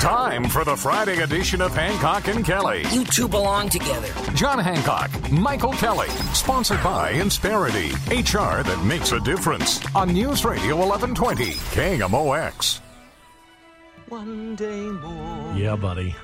Time for the Friday edition of Hancock and Kelly. You two belong together. John Hancock, Michael Kelly, sponsored by Insperity, HR that makes a difference on News Radio 1120, KMOX. One day more. Yeah, buddy.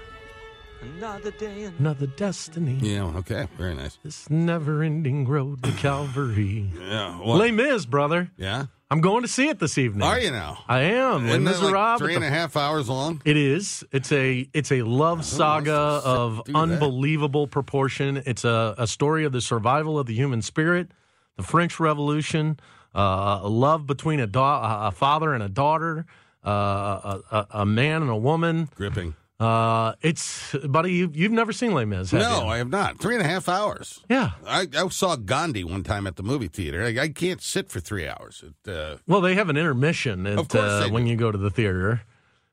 Another day. Another destiny. Yeah, okay. Very nice. This never ending road to Calvary. Yeah. Les Mis, brother. Yeah. I'm going to see it this evening. Are you now? I am. Les Isn't like three and a half hours long? It is. It's a it's a love saga of do that. unbelievable proportion. It's a, a story of the survival of the human spirit, the French Revolution, uh, a love between a, da- a father and a daughter, uh, a, a, a man and a woman. Gripping. Uh, it's buddy, you, you've never seen Les Mis, have No, you? I have not. Three and a half hours. yeah. I, I saw Gandhi one time at the movie theater. I, I can't sit for three hours. It, uh, Well, they have an intermission at, Of course uh, when you go to the theater.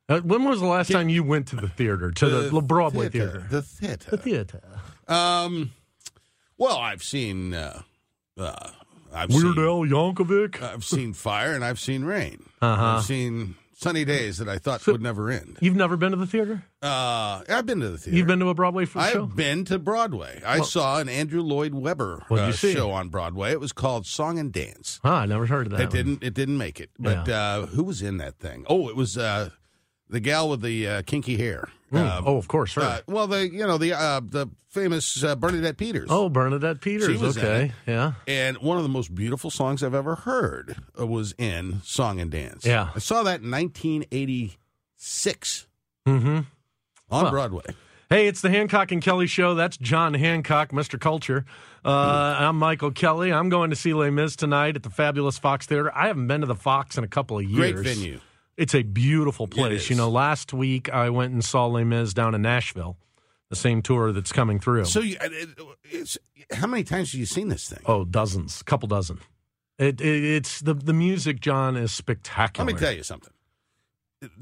Uh, when was the last time you went to the theater, to the, Broadway theater? The theater. The theater. Um, well, I've seen. Uh, uh, I've Weird seen, Al Yankovic. I've seen fire and I've seen rain. Uh-huh. I've seen sunny days that I thought would never end. You've never been to the theater? Uh, I've been to the theater. You've been to a Broadway I've show? I've been to Broadway. I saw an Andrew Lloyd Webber uh, show on Broadway. It was called Song and Dance. Ah, I never heard of that. It one. didn't. It didn't make it. But uh, who was in that thing? Oh, it was uh, the gal with the uh, kinky hair. Mm. Uh, oh, of course, her. uh, well, the you know the uh, the famous uh, Bernadette Peters. oh, Bernadette Peters. She was in okay, yeah. And one of the most beautiful songs I've ever heard uh, was in Song and Dance. Yeah. I saw that in 1986 Mm-hmm. on Well, Broadway. Hey, it's the Hancock and Kelly show. That's John Hancock, Mr. Culture. Uh, I'm Michael Kelly. I'm going to see Les Mis tonight at the fabulous Fox Theater. I haven't been to the Fox in a couple of years. Great venue. It's a beautiful place. You know, last week I went and saw Les Mis down in Nashville, the same tour that's coming through. So, you, it, it's, how many times have you seen this thing? oh, dozens, A couple dozen. It, it, it's the the music, John, is spectacular. Let me tell you something.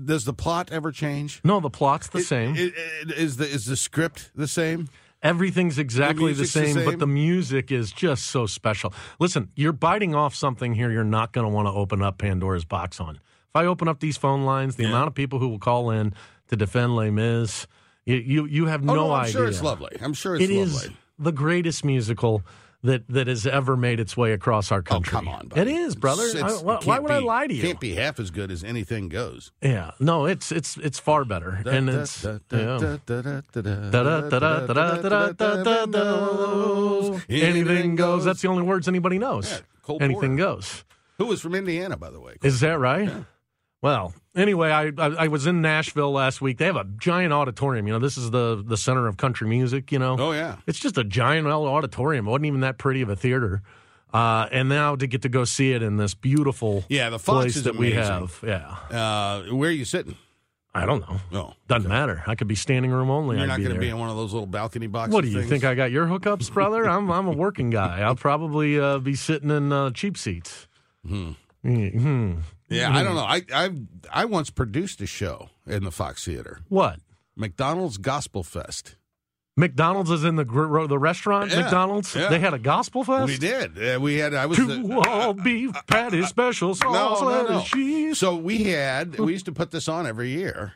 Does the plot ever change? No, the plot's the It- same. Is the is the script the same? Everything's exactly the the same, same? but the music is just so special. Listen, you're biting off something here you're not going to want to open up Pandora's box on. I open up these phone lines, the yeah. amount of people who will call in to defend Les Mis, you you, you have no, oh, no I'm idea. sure it's lovely. I'm sure it's it lovely. Is the greatest musical that that has ever made its way across our country. Oh, come on, buddy. it is, brother. It's, it's, I, why, why would be, I lie to you? Can't be half as good as anything goes. Yeah, no, it's it's it's far better, and it's. Anything goes. That's the only words anybody knows. Yeah, anything goes. Who was from Indiana, by the way? Is that right? Yeah. Well, anyway, I, I I was in Nashville last week. They have a giant auditorium. You know, this is the the center of country music. You know, Oh yeah. it's just a giant auditorium. It wasn't even that pretty of a theater. Uh, and now to get to go see it in this beautiful Yeah, the Fox place that we have, yeah, Uh, where are you sitting? I don't know. No, Doesn't matter. I could be standing room only. you're I'd not going to be in one of those little balcony boxes. What do you things? think? I got your hookups, brother? I'm I'm a working guy. I'll probably uh, be sitting in uh, cheap seats. Hmm. Yeah, I don't know. I I I once produced a show in the Fox Theater, What? McDonald's Gospel Fest. McDonald's is in the gr- the restaurant. Yeah, McDonald's. yeah. They had a gospel fest. We did. Uh, we had. I was. Two the- all beef patty special sauce, no, no, no. cheese. So we had. We used to put this on every year.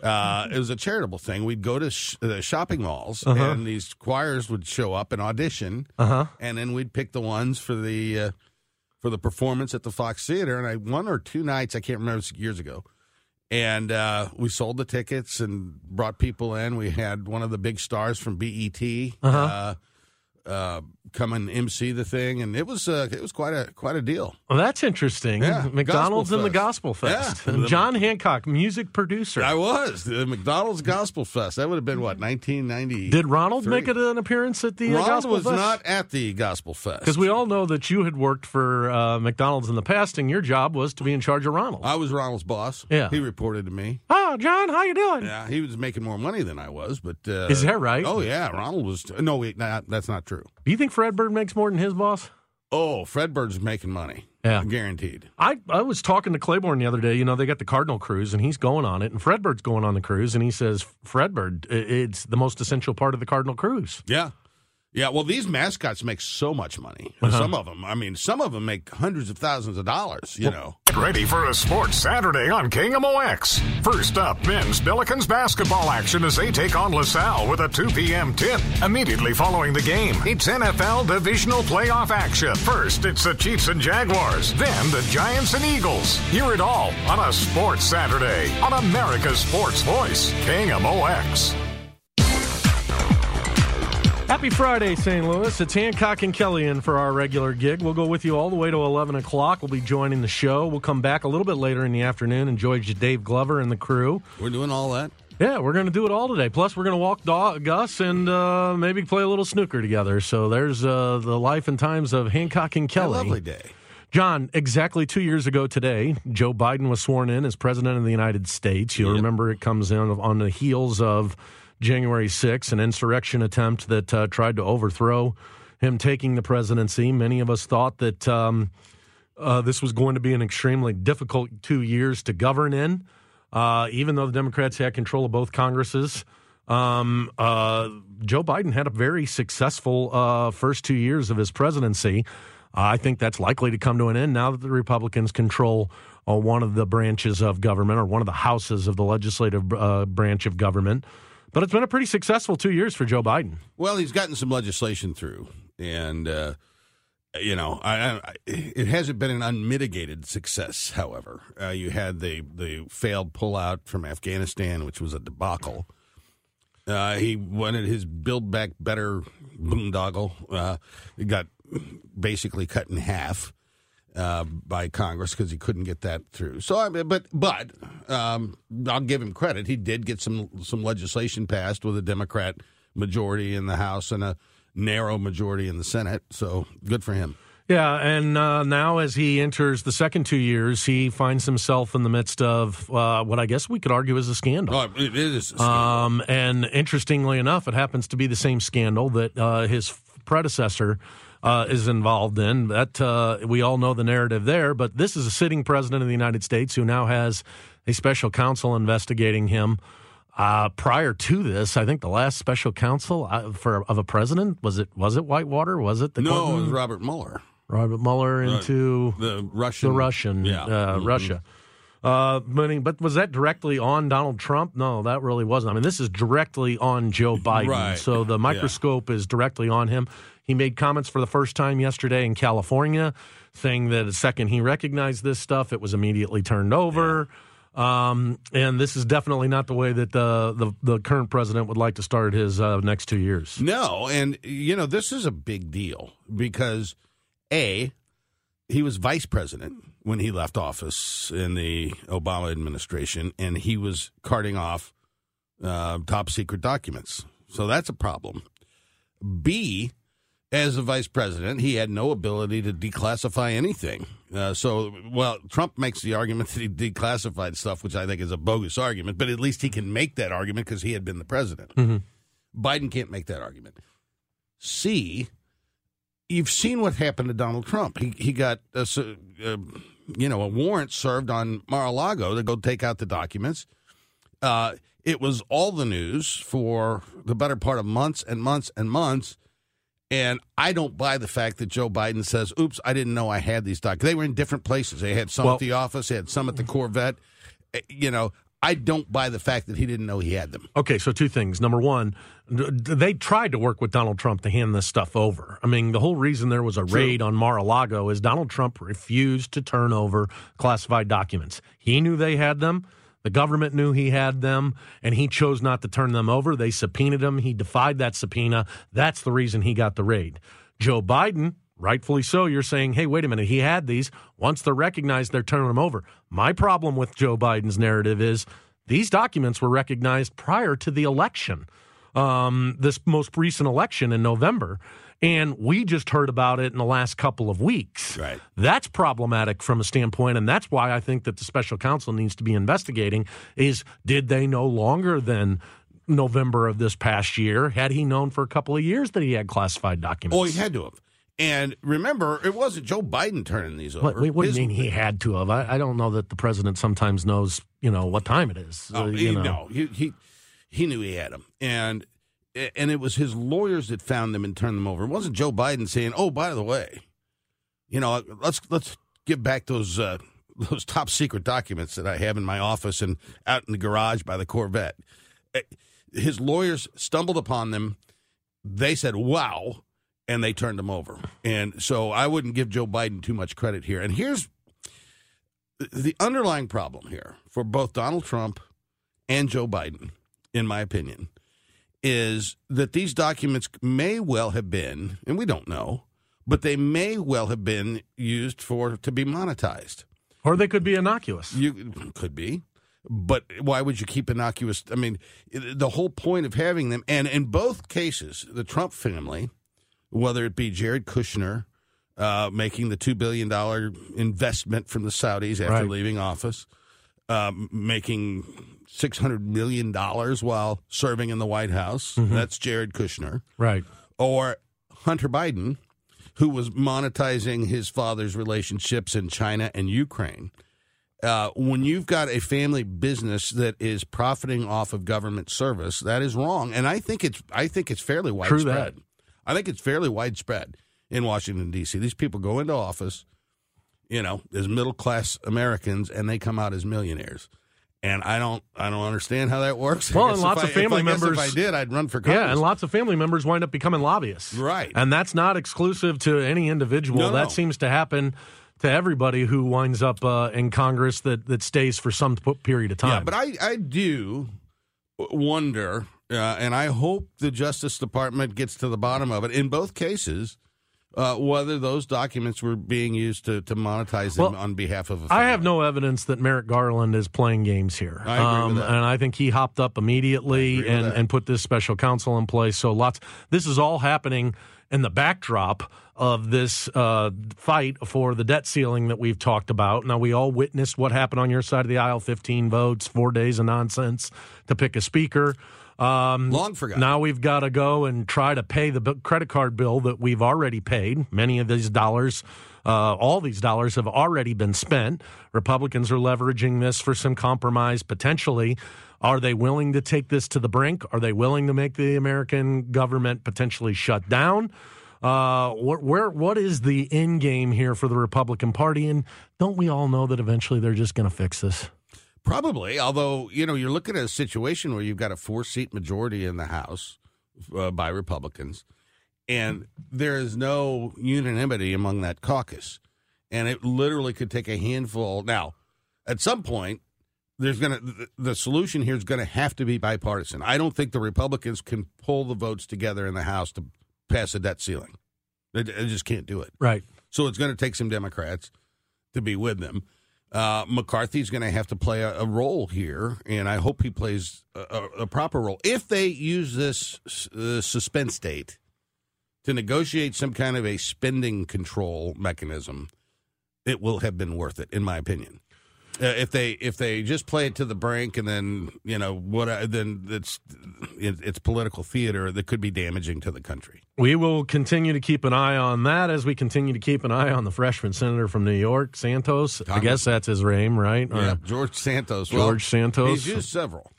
Uh, it was a charitable thing. We'd go to sh- the shopping malls, and these choirs would show up and audition, Uh-huh. and then we'd pick the ones for the uh, for the performance at the Fox Theater. And I one or two nights, I can't remember, years ago. and uh, we sold the tickets and brought people in. We had one of the big stars from BET uh uh, come and MC the thing, and it was uh, it was quite a quite a deal. Well, that's interesting. Yeah, McDonald's and the Gospel Fest. Yeah. John Hancock, music producer. I was the McDonald's Gospel Fest. That would have been what 1990. Did Ronald make it an appearance at the uh, Ronald Gospel was Fest? not at the Gospel Fest Because we all know that you had worked for uh, McDonald's in the past, and your job was to be in charge of Ronald. I was Ronald's boss. Yeah. he reported to me. oh, John, how you doing? Yeah, he was making more money than I was, but uh, Is that right? Oh yeah, Ronald was. No, wait, nah, that's not true. Do you think Fred Bird makes more than his boss? Oh, Fred Bird's making money. Yeah. guaranteed. I, I was talking to Claiborne the other day. You know, they got the Cardinal cruise, and he's going on it, and Fred Bird's going on the cruise, and he says, Fred Bird, it's the most essential part of the Cardinal cruise. Yeah. Yeah, well, these mascots make so much money. Uh-huh. Some of them, I mean, some of them make hundreds of thousands of dollars, you know. Get ready for a sports Saturday on KMOX. First up, men's Billikens basketball action as they take on LaSalle with a 2 p.m. tip. Immediately following the game, it's NFL divisional playoff action. First, it's the Chiefs and Jaguars. Then the Giants and Eagles. Hear it all on a sports Saturday on America's Sports Voice, KMOX. Happy Friday, St. Louis. It's Hancock and Kelly in for our regular gig. We'll go with you all the way to 11 o'clock. We'll be joining the show. We'll come back a little bit later in the afternoon and join Dave Glover and the crew. We're doing all that. Yeah, we're going to do it all today. Plus, we're going to walk Do- Gus and uh, maybe play a little snooker together. So there's uh, the life and times of Hancock and A Kelly. lovely day. John, exactly two years ago today, Joe Biden was sworn in as president of the United States. You'll remember it comes in on the heels of January 6th, an insurrection attempt that uh, tried to overthrow him taking the presidency. Many of us thought that um, uh, this was going to be an extremely difficult two years to govern in, uh, even though the Democrats had control of both Congresses. Um, uh, Joe Biden had a very successful uh, first two years of his presidency. I think that's likely to come to an end now that the Republicans control uh, one of the branches of government or one of the houses of the legislative branch of government. But it's been a pretty successful two years for Joe Biden. Well, he's gotten some legislation through, and uh, you know, I, I, it hasn't been an unmitigated success. However, uh, you had the the failed pullout from Afghanistan, which was a debacle. Uh, he wanted his Build Back Better boondoggle. Uh, it got basically cut in half uh, by Congress because he couldn't get that through. So, I mean, but but um, I'll give him credit. He did get some some legislation passed with a Democrat majority in the House and a narrow majority in the Senate. So good for him. Yeah, and uh, now as he enters the second two years, he finds himself in the midst of uh, what I guess we could argue is a scandal. Oh, it is. a scandal. Um, and interestingly enough, it happens to be the same scandal that uh, his predecessor uh, is involved in. That uh, we all know the narrative there. But this is a sitting president of the United States who now has a special counsel investigating him. Uh, prior to this, I think the last special counsel uh, for of a president was it was it Whitewater? Was it the no, it was Robert Mueller, Robert Mueller into the Russian. the Russian, yeah, uh, Mhm. Russia. Uh, but, but was that directly on Donald Trump? No, that really wasn't. I mean, this is directly on Joe Biden. Right. So the microscope is directly on him. He made comments for the first time yesterday in California, saying that the second he recognized this stuff, it was immediately turned over. Um, and this is definitely not the way that the the, the current president would like to start his uh, next two years. No, and you know this is a big deal because a he was vice president when he left office in the Obama administration, and he was carting off uh, top secret documents. So that's a problem. B, as a vice president, he had no ability to declassify anything. Uh, so, well, Trump makes the argument that he declassified stuff, which I think is a bogus argument, but at least he can make that argument because he had been the president. Biden can't make that argument. C, you've seen what happened to Donald Trump. He he got a, s- uh, you know a warrant served on Mar-a-Lago to go take out the documents. Uh, it was all the news for the better part of months and months and months. And I don't buy the fact that Joe Biden says, "Oops, I didn't know I had these documents." They were in different places. They had some Well- at the office. They had some at the Corvette. Eh, You know, I don't buy the fact that he didn't know he had them. Okay, so two things. Number one, they tried to work with Donald Trump to hand this stuff over. I mean, the whole reason there was a raid on Mar-a-Lago is Donald Trump refused to turn over classified documents. He knew they had them. The government knew he had them, and he chose not to turn them over. They subpoenaed him. He defied that subpoena. That's the reason he got the raid. Joe Biden, rightfully so, you're saying, hey, wait a minute, he had these. Once they're recognized, they're turning them over. My problem with Joe Biden's narrative is these documents were recognized prior to the election, um, this most recent election in November. And we just heard about it in the last couple of weeks. Right. That's problematic from a standpoint, and that's why I think that the special counsel needs to be investigating is did they know longer than November of this past year? Had he known for a couple of years that he had classified documents? Oh, he had to have. And remember, it wasn't Joe Biden turning these over. What, what do you mean he had to have? I, I don't know that the president sometimes knows, you know, what time it is. Oh, Uh, he, know. no, he, he he knew he had them, and and it was his lawyers that found them and turned them over. It wasn't Joe Biden saying, "Oh, by the way, you know, let's let's give back those uh, those top secret documents that I have in my office and out in the garage by the Corvette." Eh, His lawyers stumbled upon them. They said, "Wow." And they turned them over. And so I wouldn't give Joe Biden too much credit here. And here's the underlying problem here for both Donald Trump and Joe Biden, in my opinion, is that these documents may well have been, and we don't know, but they may well have been used for to be monetized. Or they could be innocuous. You could be, but why would you keep innocuous? I mean, the whole point of having them, and in both cases, the Trump family, whether it be Jared Kushner uh, making the two billion dollar investment from the Saudis after Right. leaving office, um, making six hundred million dollars while serving in the White House. That's Jared Kushner Right. or Hunter Biden, who was monetizing his father's relationships in China and Ukraine. Uh, when you've got a family business that is profiting off of government service, that is wrong, and I think it's I think it's fairly True that. widespread. I think it's fairly widespread in Washington D.C. These people go into office, you know, as middle class Americans, and they come out as millionaires. And I don't, I don't understand how that works. Well, and lots I- of family if members- If I did, I'd run for Congress. Yeah, and lots of family members wind up becoming lobbyists. Right. And that's not exclusive to any individual. No, that no. seems to happen to everybody who winds up uh, in Congress that, that stays for some period of time. Yeah, but I, I do wonder, uh, and I hope the Justice Department gets to the bottom of it in both cases, uh, whether those documents were being used to, to monetize them Well, on behalf of a I have no evidence that Merrick Garland is playing games here. Um, I agree with that. And I think he hopped up immediately and, and put this special counsel in place. So lots, this is all happening in the backdrop of this uh, fight for the debt ceiling that we've talked about. Now, we all witnessed what happened on your side of the aisle 15 votes, four days of nonsense to pick a speaker. Um, Long forgotten. Now we've got to go and try to pay the credit card bill that we've already paid. Many of these dollars, uh, all these dollars have already been spent. Republicans are leveraging this for some compromise potentially. Are they willing to take this to the brink? Are they willing to make the American government potentially shut down? Uh, where, where what is the end game here for the Republican Party? And don't we all know that eventually they're just going to fix this? Probably, although you know you're looking at a situation where you've got a four seat majority in the House uh, by Republicans, and there is no unanimity among that caucus, and it literally could take a handful. Now, at some point, there's gonna the, the solution here is going to have to be bipartisan. I don't think the Republicans can pull the votes together in the House to pass a debt ceiling. They, they just can't do it. Right. So it's going to take some Democrats to be with them. Uh, McCarthy's going to have to play a, a role here, and I hope he plays a, a, a proper role. If they use this uh, suspense date to negotiate some kind of a spending control mechanism, it will have been worth it, in my opinion. Uh, if they if they just play it to the brink and then you know what I- then it's it, it's political theater that could be damaging to the country. We will continue to keep an eye on that as we continue to keep an eye on the freshman senator from New York, Santos. I guess that's his name, right? Yeah, Or- George Santos. George Santos. He's used several.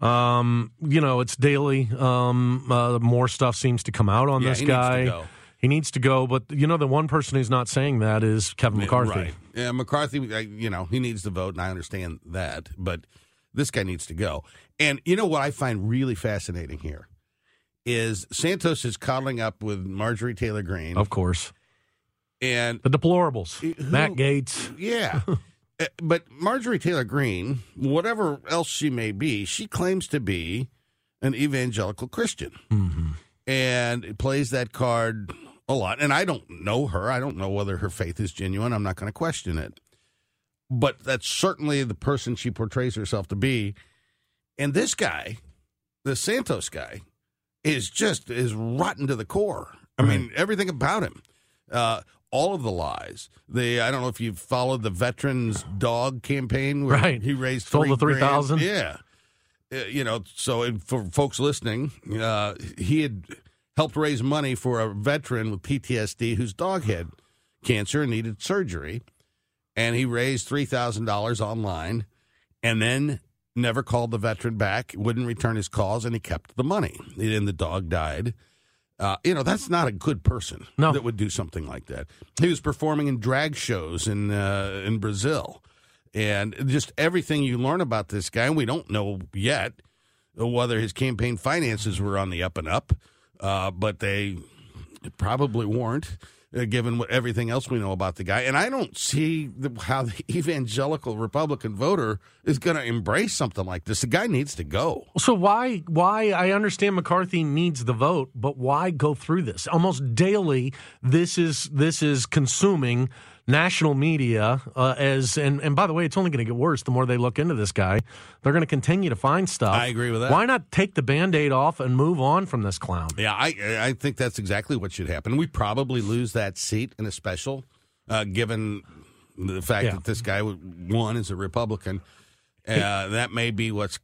Um, you know, it's daily. Um, uh, more stuff seems to come out on Yeah, this he needs to guy. He needs to go, but you know, the one person who's not saying that is Kevin McCarthy. Right. Yeah, McCarthy, I- you know, he needs to vote, and I understand that, but this guy needs to go. And you know what I find really fascinating here is Santos is coddling up with Marjorie Taylor Greene. Of course, and the deplorables, Who- Matt Gaetz. yeah. Uh, But Marjorie Taylor Greene, whatever else she may be, she claims to be an evangelical Christian and plays that card a lot. And I don't know her. I don't know whether her faith is genuine. I'm not going to question it. But that's certainly the person she portrays herself to be. And this guy, the Santos guy, is just is rotten to the core. I mean, everything about him, uh, all of the lies. The I don't know if you've followed the veterans dog campaign, where Right. He raised Sold three the 3,000? Yeah, Uh, you know. So for folks listening, uh, he had helped raise money for a veteran with PTSD whose dog had cancer and needed surgery, and he raised three thousand dollars online, and then never called the veteran back, wouldn't return his calls, and he kept the money. And the dog died. Uh, you know, that's not a good person No. that would do something like that. He was performing in drag shows in uh, in Brazil, and just everything you learn about this guy. And we don't know yet whether his campaign finances were on the up and up, uh, but they probably weren't, uh, given what everything else we know about the guy. And I don't see the, how the evangelical Republican voter is going to embrace something like this. The guy needs to go. So why why I understand McCarthy needs the vote, but why go through this? Almost daily this is this is consuming national media uh, as and and by the way, it's only going to get worse the more they look into this guy. They're going to continue to find stuff. I agree with that. Why not take the band-aid off and move on from this clown? Yeah, I I think that's exactly what should happen. We probably lose that seat in a special, uh, given the fact Yeah. that this guy won as a Republican. Uh, that may be what's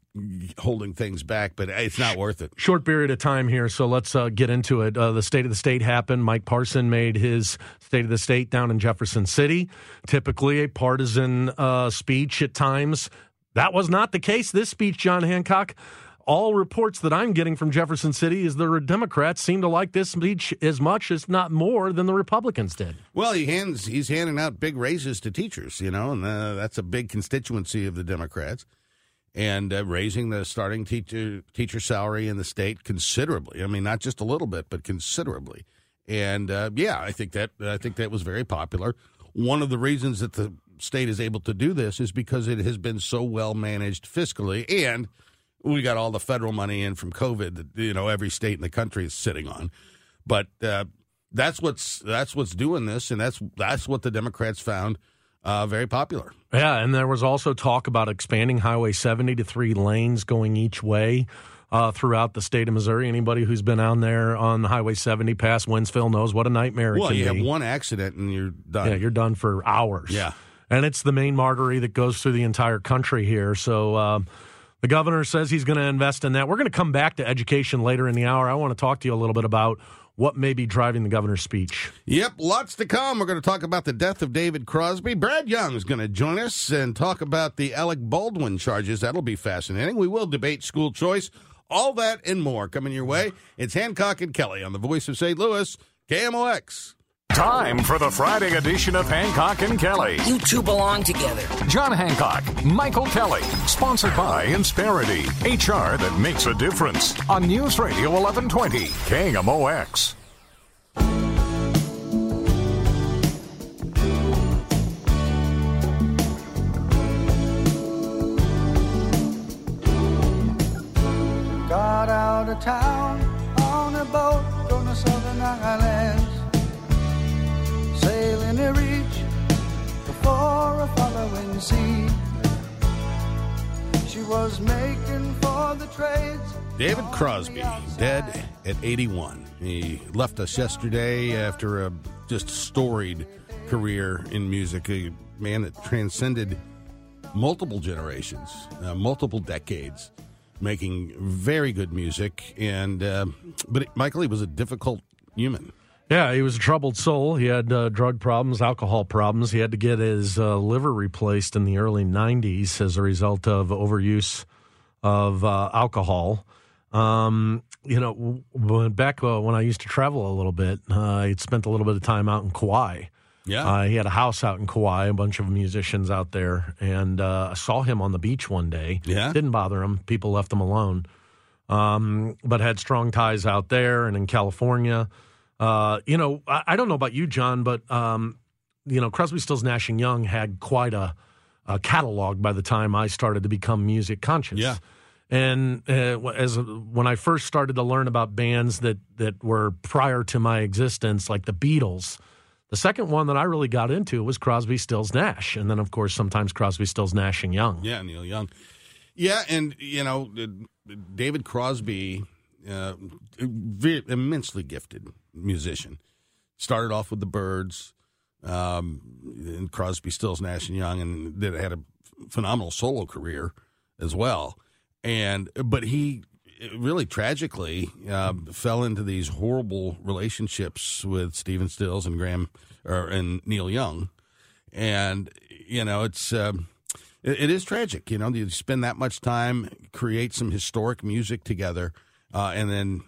holding things back, but it's not worth it. short period of time here, so let's uh, get into it. Uh, the state of the state happened. Mike Parson made his state of the state down in Jefferson City. Typically a partisan uh, speech at times. That was not the case. This speech, John Hancock. All reports that I'm getting from Jefferson City is the Democrats seem to like this speech as much, if not more, than the Republicans did. Well, he hands he's handing out big raises to teachers, you know, and uh, that's a big constituency of the Democrats, and uh, raising the starting teacher teacher salary in the state considerably. I mean, not just a little bit, but considerably. And uh, yeah, I think that I think that was very popular. One of the reasons that the state is able to do this is because it has been so well managed fiscally, and we got all the federal money in from COVID that you know every state in the country is sitting on. But uh, that's what's that's what's doing this, and that's that's what the Democrats found uh, very popular. Yeah, and there was also talk about expanding Highway 70 to three lanes going each way uh, throughout the state of Missouri. Anybody who's been on there on Highway 70 past Wentzville knows what a nightmare it Well, you be. have one accident and you're done. yeah, you're done for hours. Yeah. And it's the main artery that goes through the entire country here. So um, the governor says he's going to invest in that. We're going to come back to education later in the hour. I want to talk to you a little bit about what may be driving the governor's speech. Yep, lots to come. We're going to talk about the death of David Crosby. Brad Young is going to join us and talk about the Alec Baldwin charges. That'll be fascinating. We will debate school choice. All that and more coming your way. It's Hancock and Kelly on the voice of St. Louis, KMOX. Time for the Friday edition of Hancock and Kelly. You two belong together. John Hancock, Michael Kelly, sponsored by Insperity, HR that makes a difference on News Radio 1120, KMOX. Got out of town on a boat going to southern islands. Following sea. She was making for the trades. David Crosby, dead at 81. He left us yesterday after a just storied career in music, a man that transcended multiple generations, uh, multiple decades, making very good music. And uh, but Michael, he was a difficult human. Yeah, he was a troubled soul. He had uh, drug problems, alcohol problems. He had to get his uh, liver replaced in the early 90s as a result of overuse of uh, alcohol. Um, you know, when, back uh, when I used to travel a little bit, uh, I spent a little bit of time out in Kauai. Yeah. Uh, he had a house out in Kauai, a bunch of musicians out there, and uh, I saw him on the beach one day. Yeah? Didn't bother him. People left him alone. Um, but had strong ties out there and in California. Uh, you know, I, I don't know about you, John, but um, you know, Crosby, Stills, Nash and Young had quite a uh, catalog by the time I started to become music conscious. Yeah. And uh, as when I first started to learn about bands that that were prior to my existence, like the Beatles, the second one that I really got into was Crosby, Stills, Nash, and then of course sometimes Crosby, Stills, Nash, and Young. Yeah, Neil Young. Yeah, and you know, David Crosby, uh, immensely gifted musician. Started off with the Byrds, um, and Crosby, Stills, Nash and Young, and did had a phenomenal solo career as well. And but he really tragically uh, fell into these horrible relationships with Stephen Stills and Graham or and Neil Young, and you know it's. It, it is tragic, you know. You spend that much time, create some historic music together, uh, and then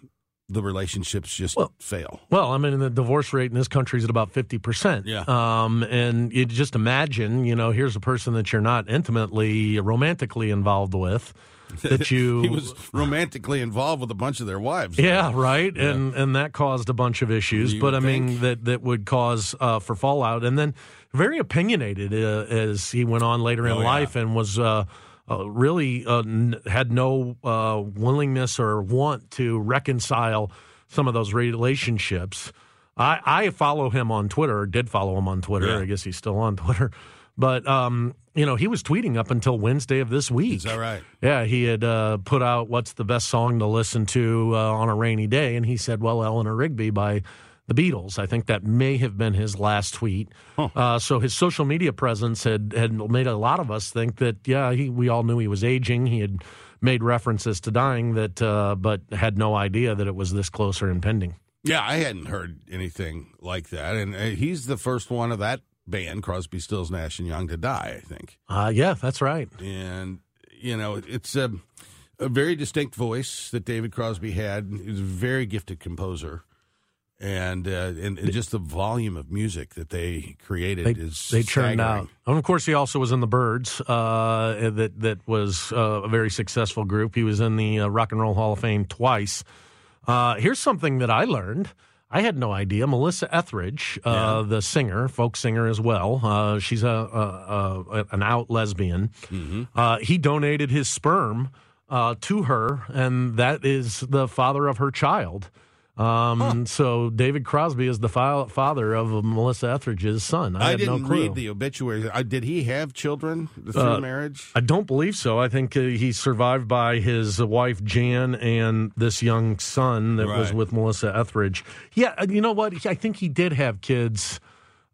the relationships just Well- fail. Well, I mean, the divorce rate in this country is at about 50%. Yeah. Um, and you just imagine, you know, here's a person that you're not intimately, romantically involved with, that you. he was romantically involved with a bunch of their wives. Yeah, right, and and that caused a bunch of issues. You but I would mean that that would cause uh, for fallout, and then very opinionated uh, as he went on later in Oh, yeah. life, and was uh, uh, really uh, n- had no uh, willingness or want to reconcile some of those relationships. I, I follow him on Twitter, or did follow him on Twitter. Yeah. I guess he's still on Twitter, but um, you know he was tweeting up until Wednesday of this week. Is that right? Yeah, he had uh, put out what's the best song to listen to uh, on a rainy day, and he said, "Well, Eleanor Rigby by the Beatles." I think that may have been his last tweet. Uh, so his social media presence had had made a lot of us think that yeah, he, we all knew he was aging. He had made references to dying, that uh, but had no idea that it was this close or impending. Yeah, I hadn't heard anything like that, and uh, he's the first one of that band, Crosby, Stills, Nash and Young, to die. I think. Uh, yeah, that's right. and you know it's a, a very distinct voice that David Crosby had. He was a very gifted composer, and uh, and, and just the volume of music that they created They, is they churned out. And of course, he also was in the Byrds. Uh, that that was uh, a very successful group. He was in the uh, Rock and Roll Hall of Fame twice. Uh, here's something that I learned. I had no idea. Melissa Etheridge, uh, the singer, folk singer as well. Uh, she's a, a, a an out lesbian. Uh, he donated his sperm uh, to her, and that is the father of her child. Um, So David Crosby is the fi- father of Melissa Etheridge's son. I, I, had didn't no clue. read the obituary. I, did he have children through Uh, marriage? I don't believe so. I think uh, he's survived by his wife Jan and this young son that was with Melissa Etheridge. Yeah, uh, you know what? I think he did have kids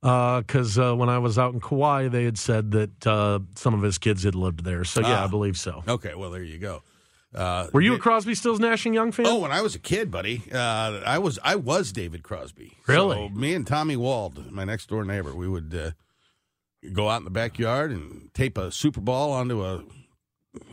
because uh, when I was out in Kauai, they had said that uh, some of his kids had lived there. So yeah, Ah. I believe so. Okay, well there you go. Uh, Were you a Crosby, Stills, Nash and Young fan? Oh, when I was a kid, buddy, uh, I was I was David Crosby. Really? So me and Tommy Wald, my next door neighbor, we would uh, go out in the backyard and tape a Super Ball onto a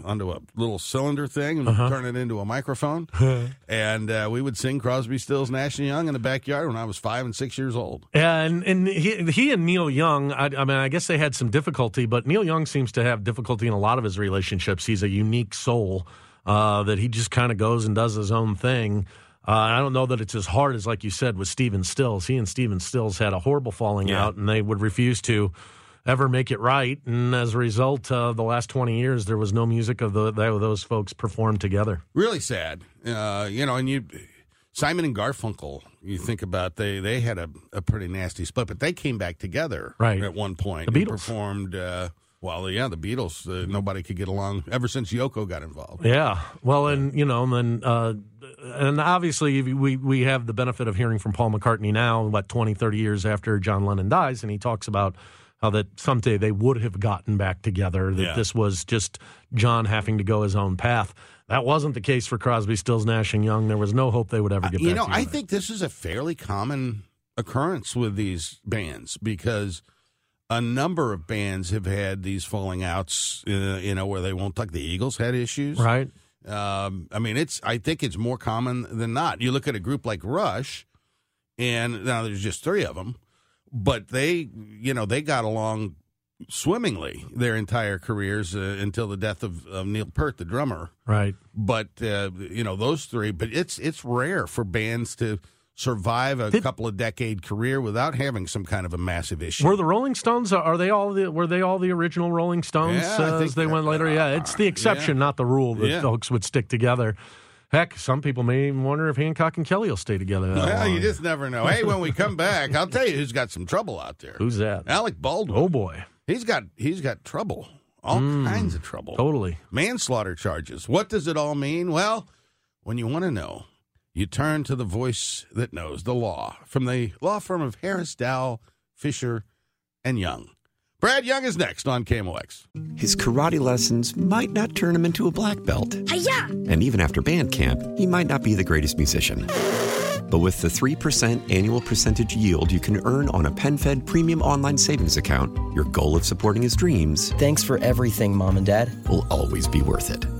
onto a little cylinder thing and Uh-huh. turn it into a microphone, and uh, we would sing Crosby, Stills, Nash and Young in the backyard when I was five and six years old. Yeah, and and he, he and Neil Young, I, I mean, I guess they had some difficulty, but Neil Young seems to have difficulty in a lot of his relationships. He's a unique soul uh, that he just kind of goes and does his own thing. Uh, I don't know that it's as hard as, like you said, with Stephen Stills. He and Stephen Stills had a horrible falling Yeah. out, and they would refuse to ever make it right. And as a result, uh, the last 20 years, there was no music of the, those folks performed together. Really sad, uh, you know. And you, Simon and Garfunkel, you think about they they had a, a pretty nasty split, but they came back together Right. at one point. The and Beatles. performed. Uh, well, yeah, the Beatles. Uh, nobody could get along ever since Yoko got involved. Yeah. Well, and you know, and then uh, and obviously we we have the benefit of hearing from Paul McCartney now, what 20, 30 years after John Lennon dies, and he talks about how that someday they would have gotten back together. That Yeah. this was just John having to go his own path. That wasn't the case for Crosby, Stills, Nash and Young. There was no hope they would ever get back together. you know. I think this is a fairly common occurrence with these bands because a number of bands have had these falling outs. Uh, you know, where they won't like the Eagles had issues, right. Um, I mean, it's. I think it's more common than not. You look at a group like Rush, and now there's just three of them, but they, you know, they got along swimmingly their entire careers uh, until the death of, of Neil Peart, the drummer. Right. But uh, you know, those three. But it's it's rare for bands to survive a Did- couple of decade career without having some kind of a massive issue. Were the Rolling Stones? Are they all the? Were they all the original Rolling Stones Yeah, I uh, think as they that- went later? Yeah, it's the exception, yeah. not the rule that Yeah. folks would stick together. Heck, some people may even wonder if Hancock and Kelly will stay together. Well, long. you just never know. Hey, when we come back, I'll tell you who's got some trouble out there. Who's that? Alec Baldwin. Oh boy, He's got he's got trouble. All kinds of trouble. totally. Manslaughter charges. What does it all mean? Well, when you want to know, you turn to the voice that knows the law from the law firm of Harris, Dow, Fisher, and Young. Brad Young is next on KMOX. His karate lessons might not turn him into a black belt. And even after band camp, he might not be the greatest musician. But with the 3% annual percentage yield you can earn on a PenFed premium online savings account, your goal of supporting his dreams Thanks for everything, Mom and Dad. will always be worth it.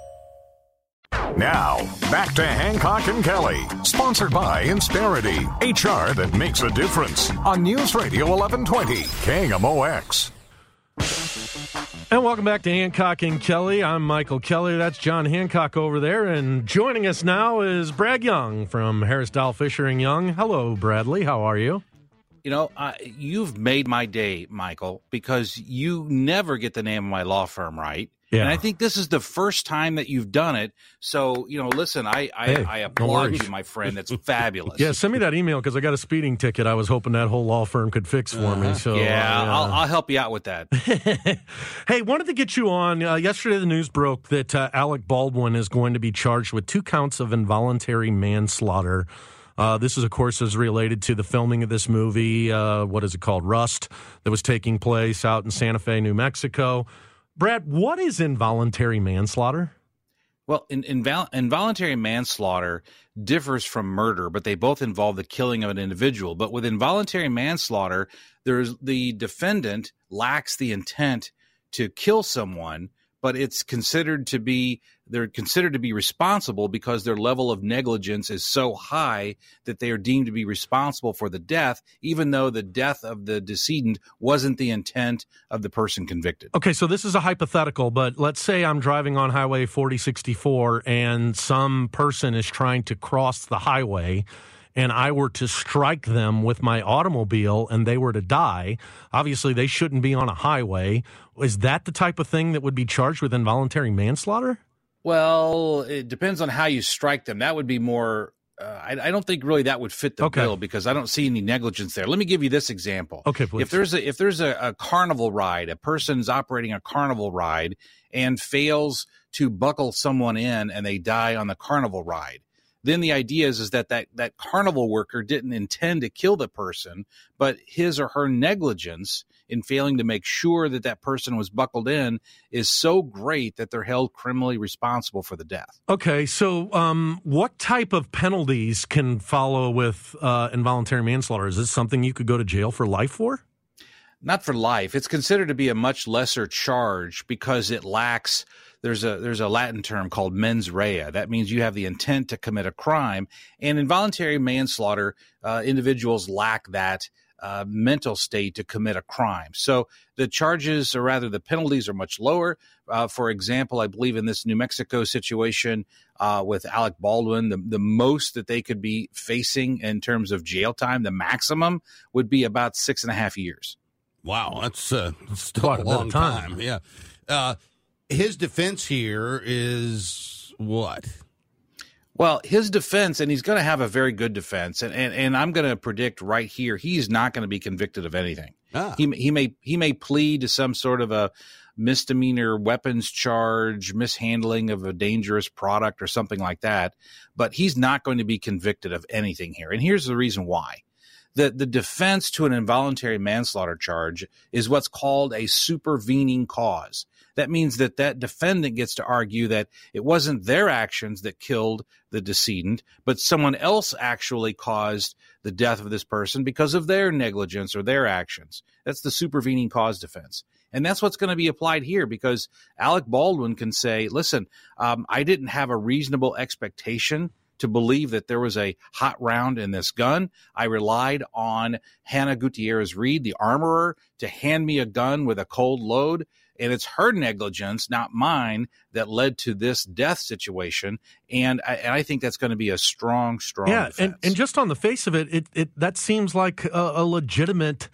Now, back to Hancock and Kelly, sponsored by Insperity, HR that makes a difference on News Radio 1120, KMOX. And welcome back to Hancock and Kelly. I'm Michael Kelly. That's John Hancock over there. And joining us now is Brad Young from Harris Dow Fisher and Young. Hello, Bradley. How are you? You know, uh, you've made my day, Michael, because you never get the name of my law firm right. Yeah. And I think this is the first time that you've done it. So, you know, listen, I I, Hey, I applaud you, my friend. That's fabulous. Yeah, send me that email because I got a speeding ticket. I was hoping that whole law firm could fix for me. So yeah, uh, I'll, I'll help you out with that. hey, wanted to get you on. Uh, yesterday, the news broke that uh, Alec Baldwin is going to be charged with two counts of involuntary manslaughter. Uh, this is, of course, is related to the filming of this movie. Uh, what is it called? Rust, that was taking place out in Santa Fe, New Mexico. Brad, what is involuntary manslaughter? Well, in, invol- involuntary manslaughter differs from murder, but they both involve the killing of an individual. But with involuntary manslaughter, there's the defendant lacks the intent to kill someone, but it's considered to be they're considered to be responsible because their level of negligence is so high that they are deemed to be responsible for the death, even though the death of the decedent wasn't the intent of the person convicted. Okay, so this is a hypothetical, but let's say I'm driving on Highway 4064 and some person is trying to cross the highway and I were to strike them with my automobile and they were to die. Obviously, they shouldn't be on a highway. Is that the type of thing that would be charged with involuntary manslaughter? Well, it depends on how you strike them. That would be more. Uh, I, I don't think really that would fit the Okay. bill because I don't see any negligence there. Let me give you this example. Okay, please. If there's a if there's a, a carnival ride, a person's operating a carnival ride and fails to buckle someone in, and they die on the carnival ride. Then the idea is, is that, that that carnival worker didn't intend to kill the person, but his or her negligence in failing to make sure that that person was buckled in is so great that they're held criminally responsible for the death. Okay, so um, what type of penalties can follow with uh, involuntary manslaughter? Is this something you could go to jail for life for? not for life. It's considered to be a much lesser charge because it lacks. There's a there's a Latin term called mens rea. That means you have the intent to commit a crime. And involuntary manslaughter, uh, individuals lack that uh, mental state to commit a crime. So the charges, or rather the penalties, are much lower. Uh, for example, I believe in this New Mexico situation uh, with Alec Baldwin, the, the most that they could be facing in terms of jail time, the maximum would be about six and a half years. Wow, that's uh, still Quite a a bit of long time. time. Yeah. His defense here is what? Well, his defense, and he's going to have a very good defense, and, and, and I'm going to predict right here, he's not going to be convicted of anything. Ah. He he may he may plead to some sort of a misdemeanor weapons charge, mishandling of a dangerous product, or something like that, but he's not going to be convicted of anything here. And here's the reason why: the the defense to an involuntary manslaughter charge is what's called a supervening cause. That means that that defendant gets to argue that it wasn't their actions that killed the decedent, but someone else actually caused the death of this person because of their negligence or their actions. That's the supervening cause defense. And that's what's going to be applied here because Alec Baldwin can say, listen, um, I didn't have a reasonable expectation to believe that there was a hot round in this gun. I relied on Hannah Gutierrez Reed, the armorer, to hand me a gun with a cold load. And it's her negligence, not mine, that led to this death situation. And I, and I think that's going to be a strong, strong yeah, defense. and, and just on the face of it, it, it that seems like a, a legitimate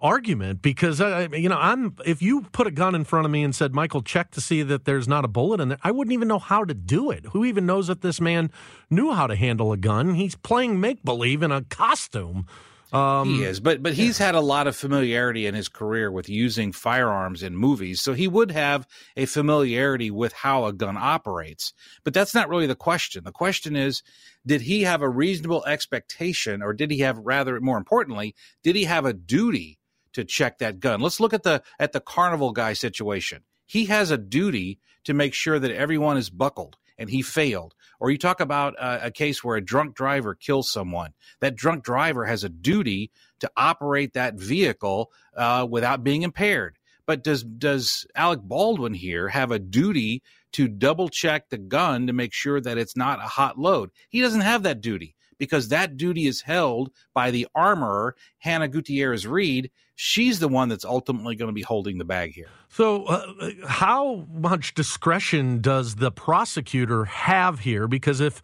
argument because uh, you know I'm if you put a gun in front of me and said Michael check to see that there's not a bullet in there I wouldn't even know how to do it who even knows that this man knew how to handle a gun he's playing make believe in a costume um, he is, but but he's had a lot of familiarity in his career with using firearms in movies, so he would have a familiarity with how a gun operates. But that's not really the question. The question is, did he have a reasonable expectation, or did he have, rather, more importantly, did he have a duty to check that gun? Let's look at the at the carnival guy situation. He has a duty to make sure that everyone is buckled and he failed. Or you talk about uh, a case where a drunk driver kills someone. That drunk driver has a duty to operate that vehicle uh, without being impaired. But does does Alec Baldwin here have a duty to double check the gun to make sure that it's not a hot load? He doesn't have that duty because that duty is held by the armorer, Hannah Gutierrez Reed. She's the one that's ultimately going to be holding the bag here. So, uh, how much discretion does the prosecutor have here? Because if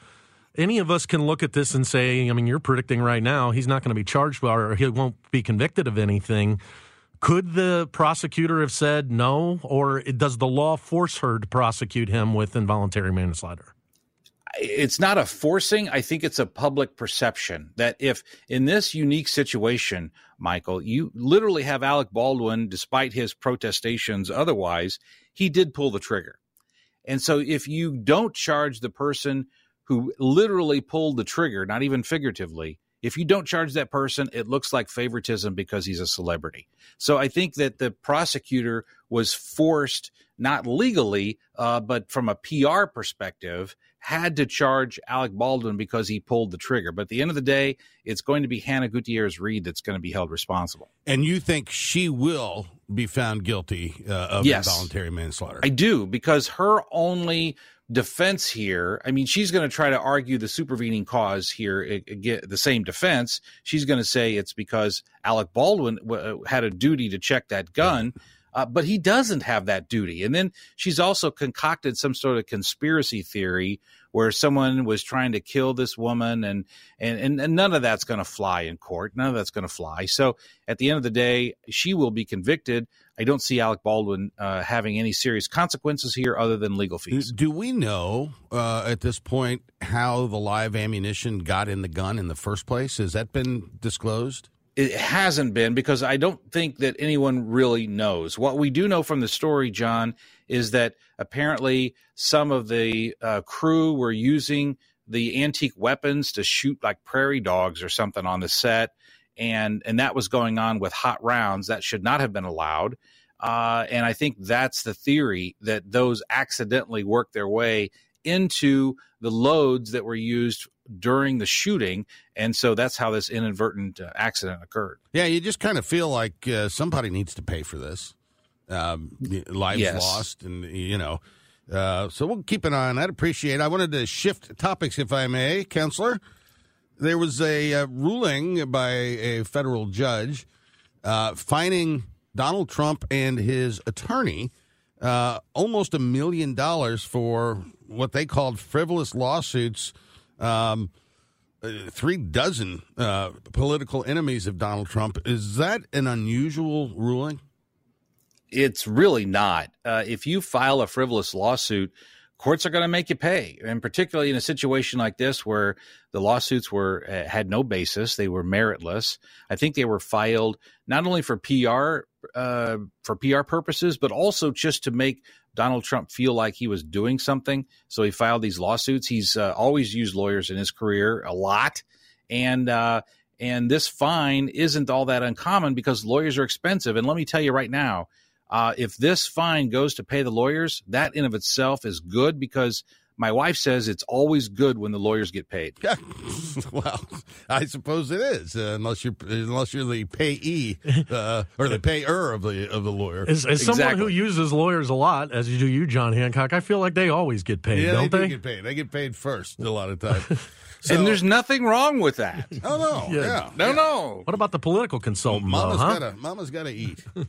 any of us can look at this and say, I mean, you're predicting right now he's not going to be charged or he won't be convicted of anything. Could the prosecutor have said no, or does the law force her to prosecute him with involuntary manslaughter? it's not a forcing. I think it's a public perception that if in this unique situation, Michael, you literally have Alec Baldwin, despite his protestations otherwise, he did pull the trigger. And so if you don't charge the person who literally pulled the trigger, not even figuratively, if you don't charge that person, it looks like favoritism because he's a celebrity. So I think that the prosecutor was forced, not legally, uh, but from a PR perspective, had to charge Alec Baldwin because he pulled the trigger. But at the end of the day, it's going to be Hannah Gutierrez Reed that's going to be held responsible. And you think she will be found guilty uh, of Yes. involuntary manslaughter? I do because her only defense here, I mean, she's going to try to argue the supervening cause here, a- again, the same defense. She's going to say it's because Alec Baldwin w- uh, had a duty to check that gun. Uh, but he doesn't have that duty. And then she's also concocted some sort of conspiracy theory where someone was trying to kill this woman, and and and, none of that's going to fly in court. None of that's going to fly. So at the end of the day, she will be convicted. I don't see Alec Baldwin uh, having any serious consequences here other than legal fees. Do we know uh, at this point how the live ammunition got in the gun in the first place? Has that been disclosed? It hasn't been because I don't think that anyone really knows. What we do know from the story, John, is that apparently some of the uh, crew were using the antique weapons to shoot like prairie dogs or something on the set, and and that was going on with hot rounds that should not have been allowed. Uh, and I think that's the theory that those accidentally worked their way into the loads that were used during the shooting, and so that's how this inadvertent uh, accident occurred. Yeah, you just kind of feel like uh, somebody needs to pay for this. Um, lives Yes. lost, and you know. Uh, so we'll keep an eye on that. Appreciate. it. I wanted to shift topics, if I may, counselor. there was a uh, ruling by a federal judge uh, fining Donald Trump and his attorney uh, almost a million dollars for what they called frivolous lawsuits. Um, uh, three dozen uh, political enemies of Donald Trump. Is that an unusual ruling? It's really not. Uh, if you file a frivolous lawsuit, courts are going to make you pay, and particularly in a situation like this where the lawsuits were uh, had no basis, they were meritless. I think they were filed not only for PR uh, for PR purposes, but also just to make Donald Trump feel like he was doing something. So he filed these lawsuits. He's uh, always used lawyers in his career a lot, and uh, and this fine isn't all that uncommon because lawyers are expensive. And let me tell you right now uh, if this fine goes to pay the lawyers, that in of itself is good because my wife says it's always good when the lawyers get paid. well, I suppose it is, uh, unless you're unless you're the payee uh, or the payer of the of the lawyer. As, as exactly. someone who uses lawyers a lot, as you do you, John Hancock, I feel like they always get paid, yeah, don't they? they? get paid. They get paid first a lot of times. So, and there's nothing wrong with that. Oh no, yeah, yeah. no, yeah. no. What about the political consultant? Mama's though, huh? gotta, Mama's got to eat.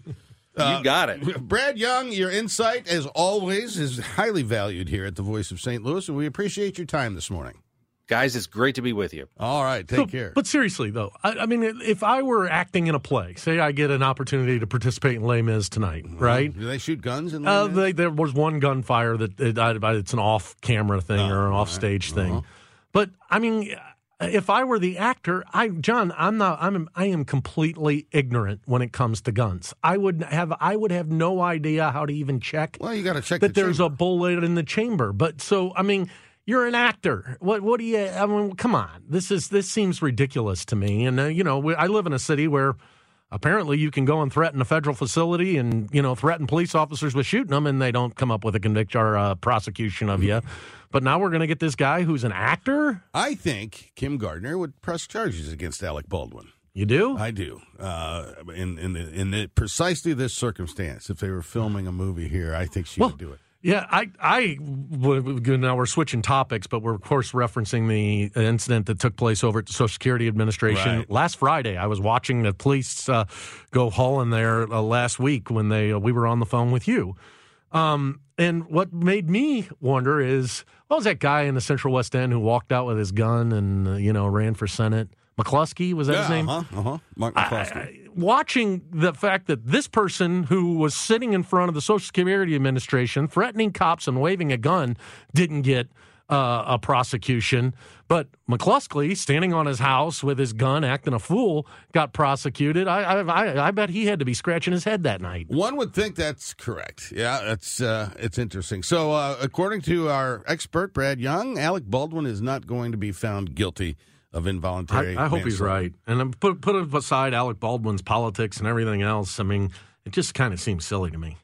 Uh, you got it. Brad Young, your insight, as always, is highly valued here at the Voice of St. Louis, and we appreciate your time this morning. Guys, it's great to be with you. All right, take so, care. But seriously, though, I, I, mean, if I were acting in a play, say I get an opportunity to participate in Les Mis tonight, mm-hmm. right? Do they shoot guns in uh, they, There was one gunfire that it, it's an off-camera thing oh, or an off-stage right. thing. Uh-huh. But I mean, if I were the actor, I John, I'm not I'm I am completely ignorant when it comes to guns. I would have I would have no idea how to even check. Well, you got to check that the there's chamber. a bullet in the chamber. But so I mean, you're an actor. What what do you I mean, come on. This is this seems ridiculous to me. And uh, you know, I live in a city where apparently you can go and threaten a federal facility and you know threaten police officers with shooting them and they don't come up with a conviction or a prosecution of you but now we're going to get this guy who's an actor i think kim gardner would press charges against alec baldwin you do i do uh, in in the, in the, precisely this circumstance if they were filming a movie here i think she well, would do it yeah, I, I, now we're switching topics, but we're of course referencing the incident that took place over at the Social Security Administration right. last Friday. I was watching the police uh, go hauling there uh, last week when they uh, we were on the phone with you. Um, and what made me wonder is, what was that guy in the Central West End who walked out with his gun and uh, you know ran for Senate? McCloskey was that yeah, his name? Uh-huh, uh-huh. Mark McCloskey. I, watching the fact that this person who was sitting in front of the Social Security Administration threatening cops and waving a gun didn't get uh, a prosecution, but McCloskey standing on his house with his gun, acting a fool, got prosecuted. I, I, I bet he had to be scratching his head that night. One would think that's correct. Yeah, that's uh, it's interesting. So, uh, according to our expert Brad Young, Alec Baldwin is not going to be found guilty of involuntary. I, I hope he's right. And put put aside Alec Baldwin's politics and everything else. I mean, it just kind of seems silly to me.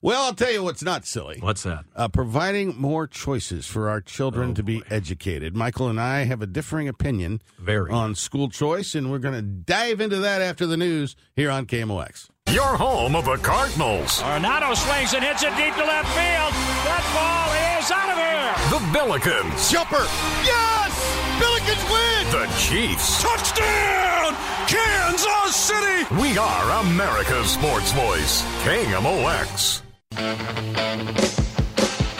Well, I'll tell you what's not silly. What's that? Uh, providing more choices for our children Oh, to be boy. educated. Michael and I have a differing opinion Very. on school choice, and we're going to dive into that after the news here on KMOX. Your home of the Cardinals. Arenado swings and hits it deep to left field. That ball is out of here. The Billikens. Jumper! Yes! Billikens win! The Chiefs. Touchdown! Kansas City! We are America's sports voice. KMOX.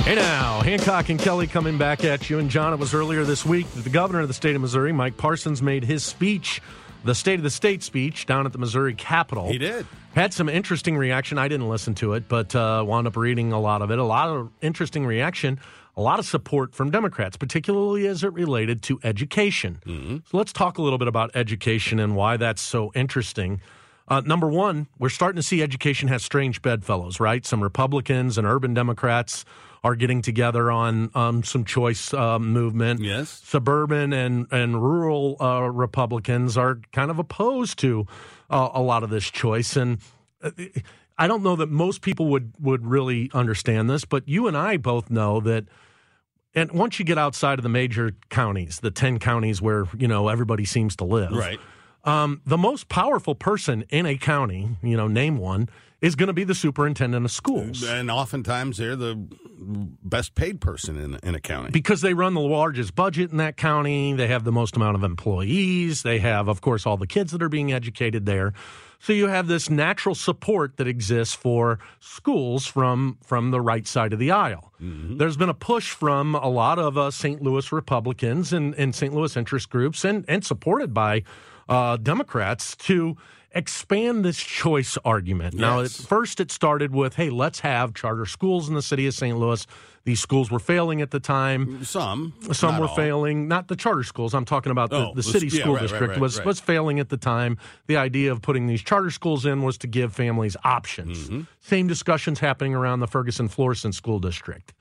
Hey now, Hancock and Kelly coming back at you. And John, it was earlier this week that the governor of the state of Missouri, Mike Parsons, made his speech, the State of the State speech, down at the Missouri Capitol. He did. Had some interesting reaction. I didn't listen to it, but uh, wound up reading a lot of it. A lot of interesting reaction, a lot of support from Democrats, particularly as it related to education. So let's talk a little bit about education and why that's so interesting. Uh, number one, we're starting to see education has strange bedfellows, right? Some Republicans and urban Democrats are getting together on um, some choice uh, movement. Yes. Suburban and, and rural uh, Republicans are kind of opposed to uh, a lot of this choice. And uh, I don't know that most people would, would really understand this, but you and I both know that. And once you get outside of the major counties, the 10 counties where, you know, everybody seems to live. Right. Um, the most powerful person in a county, you know, name one, is going to be the superintendent of schools. And oftentimes they're the best paid person in, in a county. Because they run the largest budget in that county. They have the most amount of employees. They have, of course, all the kids that are being educated there. So you have this natural support that exists for schools from from the right side of the aisle. Mm-hmm. There's been a push from a lot of uh, St. Louis Republicans and, and St. Louis interest groups and, and supported by uh, Democrats to expand this choice argument. Yes. Now, at first it started with, hey, let's have charter schools in the city of St. Louis. These schools were failing at the time. Some. Some were all. failing. Not the charter schools. I'm talking about the, oh, the city yeah, school right, district right, right, was, was failing at the time. The idea of putting these charter schools in was to give families options. Mm-hmm. Same discussions happening around the Ferguson Florissant School District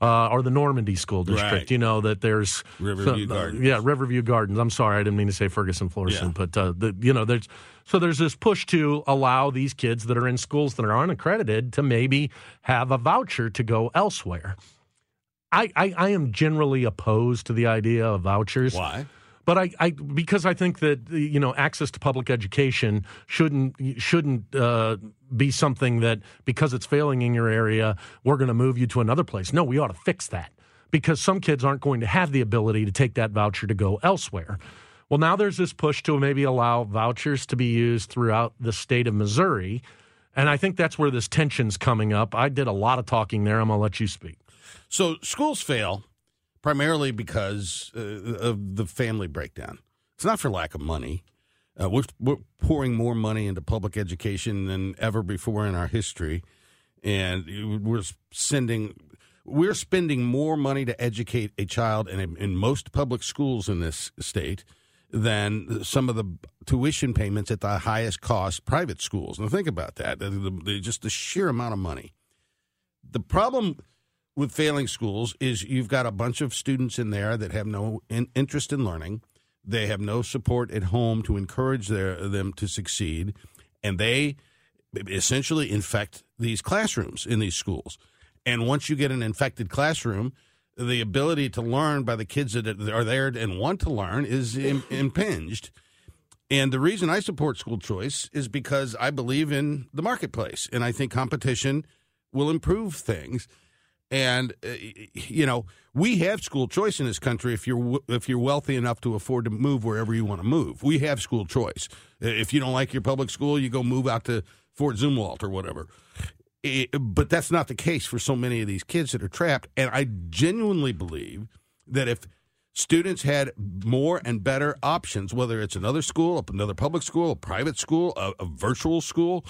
uh, or the Normandy School District. Right. You know that there's Riverview Gardens. Yeah, Riverview Gardens. I'm sorry, I didn't mean to say Ferguson Florissant, yeah. but uh, the, you know there's so there's this push to allow these kids that are in schools that are unaccredited to maybe have a voucher to go elsewhere. I, I, I am generally opposed to the idea of vouchers. Why? But I, I because I think that you know access to public education shouldn't shouldn't uh, be something that because it's failing in your area we're going to move you to another place. No, we ought to fix that because some kids aren't going to have the ability to take that voucher to go elsewhere. Well, now there's this push to maybe allow vouchers to be used throughout the state of Missouri. And I think that's where this tension's coming up. I did a lot of talking there. I'm going to let you speak. So schools fail primarily because uh, of the family breakdown. It's not for lack of money. Uh, we're, we're pouring more money into public education than ever before in our history, and we're sending we're spending more money to educate a child in, in most public schools in this state than some of the tuition payments at the highest cost private schools. Now think about that. Just the sheer amount of money. The problem with failing schools is you've got a bunch of students in there that have no in, interest in learning. They have no support at home to encourage their, them to succeed, and they essentially infect these classrooms in these schools. And once you get an infected classroom, the ability to learn by the kids that are there and want to learn is Im- impinged. And the reason I support school choice is because I believe in the marketplace, and I think competition will improve things. And uh, you know, we have school choice in this country. If you're if you're wealthy enough to afford to move wherever you want to move, we have school choice. If you don't like your public school, you go move out to Fort Zumwalt or whatever. It, but that's not the case for so many of these kids that are trapped. And I genuinely believe that if students had more and better options, whether it's another school, another public school, a private school, a, a virtual school,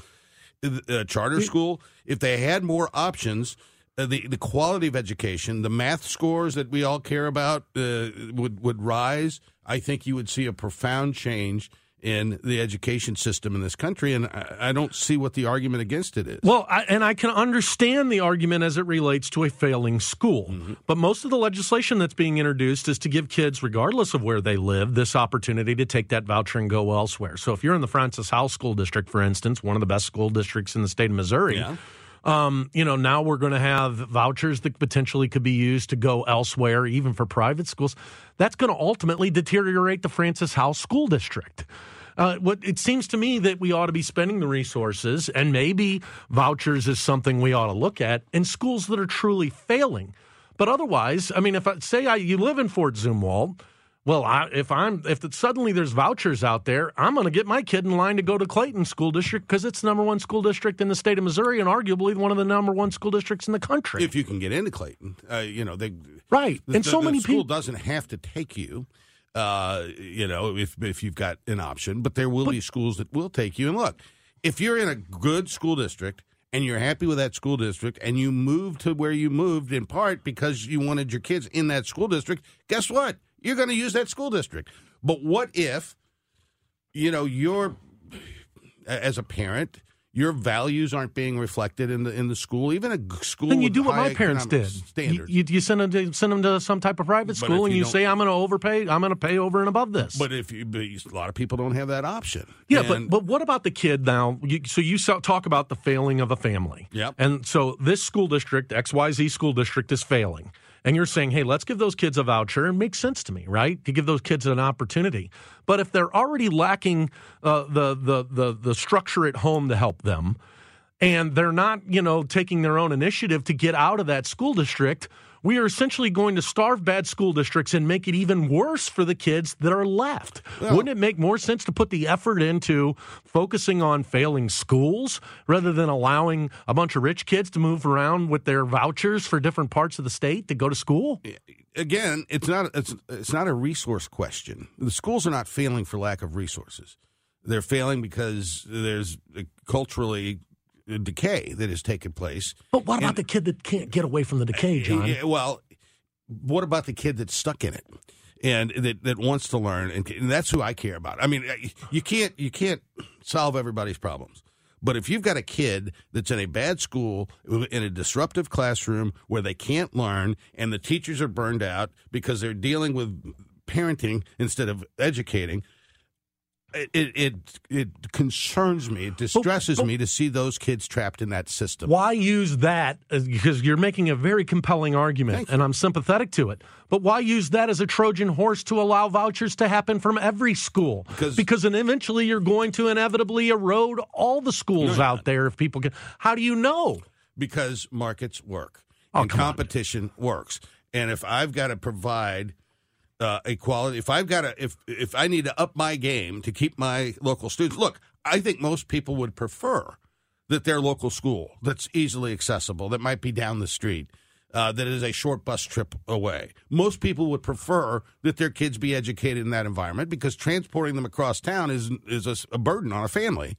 a charter school, if they had more options the the quality of education, the math scores that we all care about uh, would would rise. I think you would see a profound change in the education system in this country, and I, I don't see what the argument against it is. Well, I, and I can understand the argument as it relates to a failing school, mm-hmm. but most of the legislation that's being introduced is to give kids, regardless of where they live, this opportunity to take that voucher and go elsewhere. So if you're in the Francis Howell School District, for instance, one of the best school districts in the state of Missouri. Yeah um, you know, now we're going to have vouchers that potentially could be used to go elsewhere, even for private schools. That's going to ultimately deteriorate the Francis Howell School District. Uh, what it seems to me that we ought to be spending the resources, and maybe vouchers is something we ought to look at in schools that are truly failing. But otherwise, I mean, if I say I, you live in Fort Zumwalt well, I, if I'm if it, suddenly there's vouchers out there, I'm going to get my kid in line to go to Clayton School District because it's the number one school district in the state of Missouri and arguably one of the number one school districts in the country. If you can get into Clayton, uh, you know they right, the, and so the, many school people doesn't have to take you. Uh, you know, if if you've got an option, but there will but, be schools that will take you. And look, if you're in a good school district and you're happy with that school district and you moved to where you moved in part because you wanted your kids in that school district, guess what? You're going to use that school district. But what if, you know, you're as a parent, your values aren't being reflected in the in the school, even a school. Then you do what my parents did. Standards. You, you, send them to send them to some type of private school, and you, you say, "I'm going to overpay. I'm going to pay over and above this." But if you, but a lot of people don't have that option. Yeah, and, but but what about the kid now? You, so you talk about the failing of a family. Yep. And so this school district, X Y Z school district, is failing and you're saying, hey, let's give those kids a voucher, it makes sense to me, right? To give those kids an opportunity. But if they're already lacking uh, the, the the the structure at home to help them, and they're not, you know, taking their own initiative to get out of that school district, we are essentially going to starve bad school districts and make it even worse for the kids that are left. Well, Wouldn't it make more sense to put the effort into focusing on failing schools rather than allowing a bunch of rich kids to move around with their vouchers for different parts of the state to go to school? Again, it's not it's it's not a resource question. The schools are not failing for lack of resources. They're failing because there's culturally decay that has taken place. But what about and, the kid that can't get away from the decay, John? Well, what about the kid that's stuck in it and that, that wants to learn? And, and that's who I care about. I mean, you can't you can't solve everybody's problems. But if you've got a kid that's in a bad school, in a disruptive classroom where they can't learn, and the teachers are burned out because they're dealing with parenting instead of educating, it, it it concerns me. It distresses but, but, me to see those kids trapped in that system. Why use that? Because you're making a very compelling argument, and I'm sympathetic to it. But why use that as a Trojan horse to allow vouchers to happen from every school? Because, because then eventually you're going to inevitably erode all the schools out there if people can. How do you know? Because markets work oh, and competition on. works. And if I've got to provide uh, equality. If I've got to, if if I need to up my game to keep my local students, look, I think most people would prefer that their local school that's easily accessible, that might be down the street, uh, that is a short bus trip away. Most people would prefer that their kids be educated in that environment because transporting them across town is is a, a burden on a family,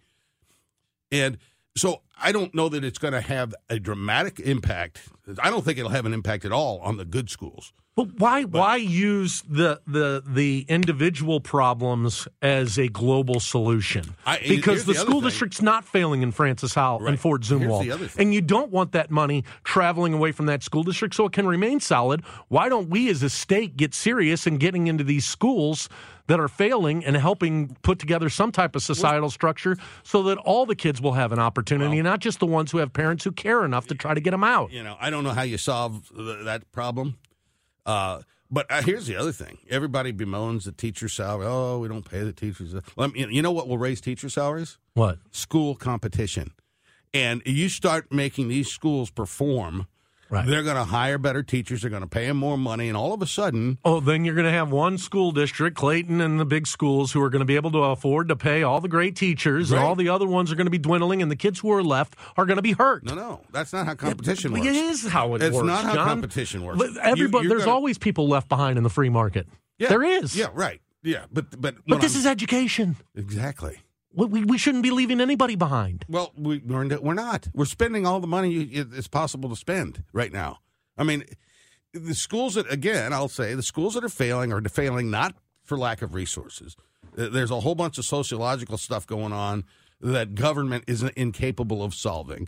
and so I don't know that it's going to have a dramatic impact. I don't think it'll have an impact at all on the good schools. But why but, why use the the the individual problems as a global solution? I, because the, the school district's not failing in Francis Howell right. and Fort Zumwalt, and you don't want that money traveling away from that school district so it can remain solid. Why don't we, as a state, get serious in getting into these schools? That are failing and helping put together some type of societal structure so that all the kids will have an opportunity, well, not just the ones who have parents who care enough to try to get them out. You know, I don't know how you solve that problem. Uh, but uh, here's the other thing: everybody bemoans the teacher salary. Oh, we don't pay the teachers. Well, you know what will raise teacher salaries? What? School competition. And you start making these schools perform Right. They're going to hire better teachers. They're going to pay them more money, and all of a sudden, oh, then you're going to have one school district, Clayton, and the big schools, who are going to be able to afford to pay all the great teachers, right. and all the other ones are going to be dwindling, and the kids who are left are going to be hurt. No, no, that's not how competition it, works. It is how it it's works. It's not how John. competition works. Everybody, you, there's gonna... always people left behind in the free market. Yeah, there is. Yeah, right. Yeah, but but but this I'm... is education. Exactly. We, we shouldn't be leaving anybody behind. Well, we, we're, we're not. We're spending all the money it's possible to spend right now. I mean, the schools that, again, I'll say the schools that are failing are failing not for lack of resources. There's a whole bunch of sociological stuff going on that government is incapable of solving.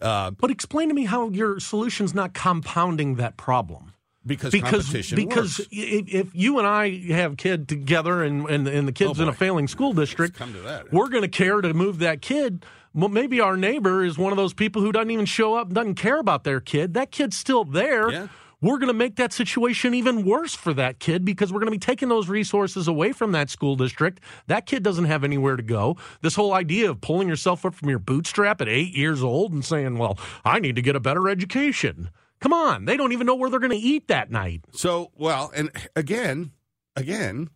Uh, but explain to me how your solution's not compounding that problem. Because, because because works. if you and I have kid together and and, and the kid's oh in a failing school district, come to that, we're going to care to move that kid well, maybe our neighbor is one of those people who doesn't even show up, doesn't care about their kid. That kid's still there. Yeah. We're going to make that situation even worse for that kid because we're going to be taking those resources away from that school district. That kid doesn't have anywhere to go. This whole idea of pulling yourself up from your bootstrap at eight years old and saying, well, I need to get a better education. Come on. They don't even know where they're going to eat that night. So, well, and again, again,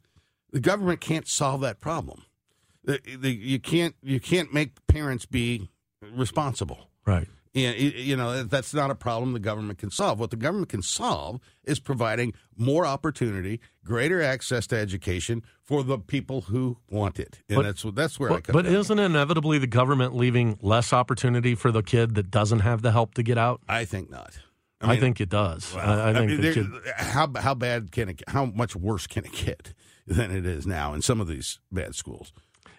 the government can't solve that problem the, the, you can't you can't make parents be responsible. Right. And you know that's not a problem the government can solve. What the government can solve is providing more opportunity, greater access to education for the people who want it, and but, that's that's where but, I come. But isn't inevitably the government leaving less opportunity for the kid that doesn't have the help to get out? I think not. I, mean, I think it does. Well, I, I, think I mean, kid... how how bad can it? How much worse can it get than it is now in some of these bad schools?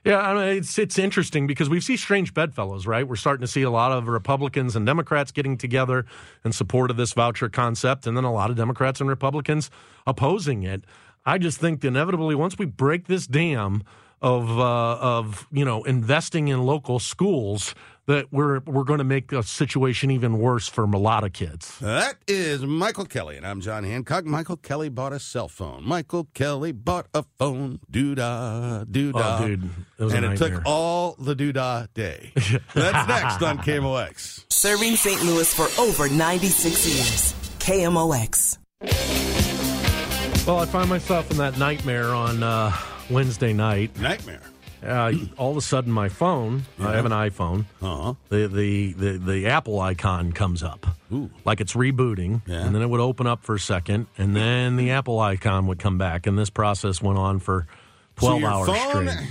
Yeah, I mean, it's it's interesting because we see strange bedfellows, right? We're starting to see a lot of Republicans and Democrats getting together in support of this voucher concept, and then a lot of Democrats and Republicans opposing it. I just think inevitably, once we break this dam, of uh, of you know investing in local schools that we're we're going to make the situation even worse for a lot of kids. That is Michael Kelly, and I'm John Hancock. Michael Kelly bought a cell phone. Michael Kelly bought a phone. Doodah, doodah. Oh, dude, it was a and it nightmare. took all the doodah day. That's next on KMOX. Serving St. Louis for over 96 years. KMOX. Well, I find myself in that nightmare on uh, Wednesday night. Nightmare. Uh, all of a sudden, my phone. I have an iPhone. Uh-huh. The, the the the Apple icon comes up, Ooh. like it's rebooting, Yeah. and then it would open up for a second, and then the Apple icon would come back, and this process went on for So twelve your hours phone straight.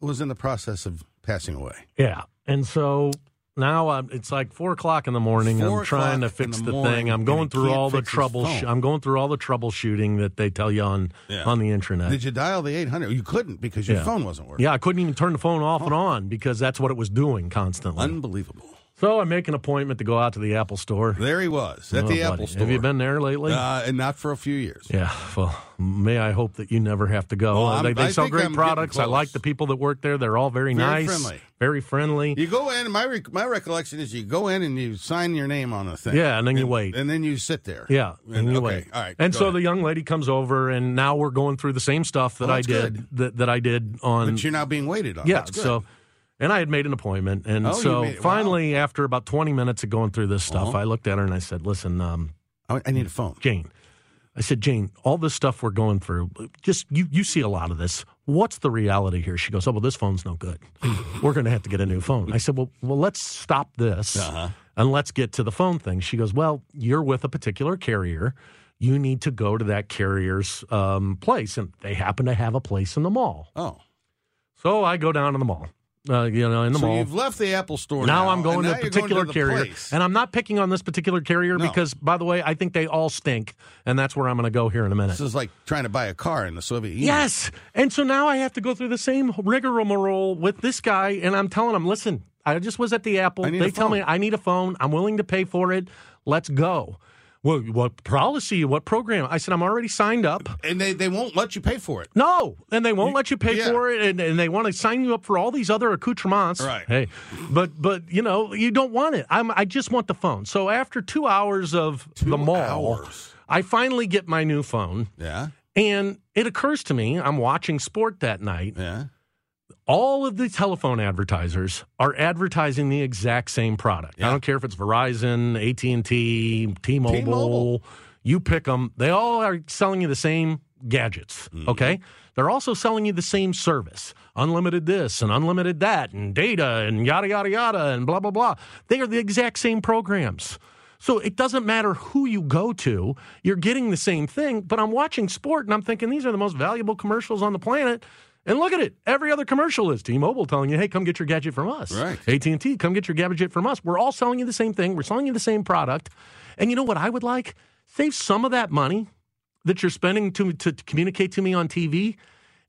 was in the process of passing away. Yeah, and so now I'm, it's like four o'clock in the morning. Four I'm trying to fix the the, thing. I'm going through all the trouble. phone. I'm going through all the troubleshooting that they tell you on Yeah. on the internet. Did you dial the 800? You couldn't because your Yeah. phone wasn't working. Yeah, I couldn't even turn the phone off and on because that's what it was doing constantly. Unbelievable. So I make an appointment to go out to the Apple store. There he was at Oh, the buddy. Apple store. Have you been there lately? Uh, and not for a few years. yeah. Well, may I hope that you never have to go. Well, Uh, they they sell great I'm products. I like the people that work there. They're all very, Very nice, friendly. very friendly. You go in. My rec- my recollection is you go in and you sign your name on a thing. Yeah, and then you wait. and then you sit there. Yeah, and, you okay, wait. All right. And so ahead. the young lady comes over, and now we're going through the same stuff that Oh, I did that, that I did on. but you're now being waited on. yeah. So, and I had made an appointment, and Oh, so made- wow. finally, after about twenty minutes of going through this stuff, Uh-huh. I looked at her and I said, "Listen, um, I, I need a phone. Jane." I said, Jane, all this stuff we're going through, just you, you see a lot of this. What's the reality here? She goes, Oh, well, this phone's no good. We're going to have to get a new phone. I said, Well, well, let's stop this Uh-huh. and let's get to the phone thing. She goes, Well, you're with a particular carrier. You need to go to that carrier's um, place, and they happen to have a place in the mall. Oh, So I go down to the mall. Uh, you know, in the so mall. you've left the Apple store. Now, Now, I'm going to a particular to carrier, place. and I'm not picking on this particular carrier No. because, by the way, I think they all stink, and that's where I'm going to go here in a minute. This is like trying to buy a car in the Soviet Union. Yes. And so now I have to go through the same rigmarole with this guy, and I'm telling him, listen, I just was at the Apple. They tell me. I need a phone. I'm willing to pay for it. Let's go. Well, what policy? What program? I said, I'm already signed up. and they, they won't let you pay for it. No, and they won't let you pay yeah. for it, and, and they want to sign you up for all these other accoutrements. Right. Hey, but but you know you don't want it. I'm I just want the phone. So after two hours of Two the mall, hours. I finally get my new phone, Yeah, and it occurs to me I'm watching sport that night. yeah. All of the telephone advertisers are advertising the exact same product. Yeah. I don't care if it's Verizon, AT and T, T-Mobile. T-Mobile. You pick them. They all are selling you the same gadgets. Mm-hmm. Okay, they're also selling you the same service: unlimited this and unlimited that, and data and yada yada yada and blah blah blah. They are the exact same programs. So it doesn't matter who you go to, you're getting the same thing. But I'm watching sport and I'm thinking these are the most valuable commercials on the planet. And look at it. Every other commercial is T-Mobile telling you, "Hey, come get your gadget from us." Right. AT&T, come get your gadget from us. We're all selling you the same thing. We're selling you the same product. And you know what I would like? Save some of that money that you're spending to to, to communicate to me on TV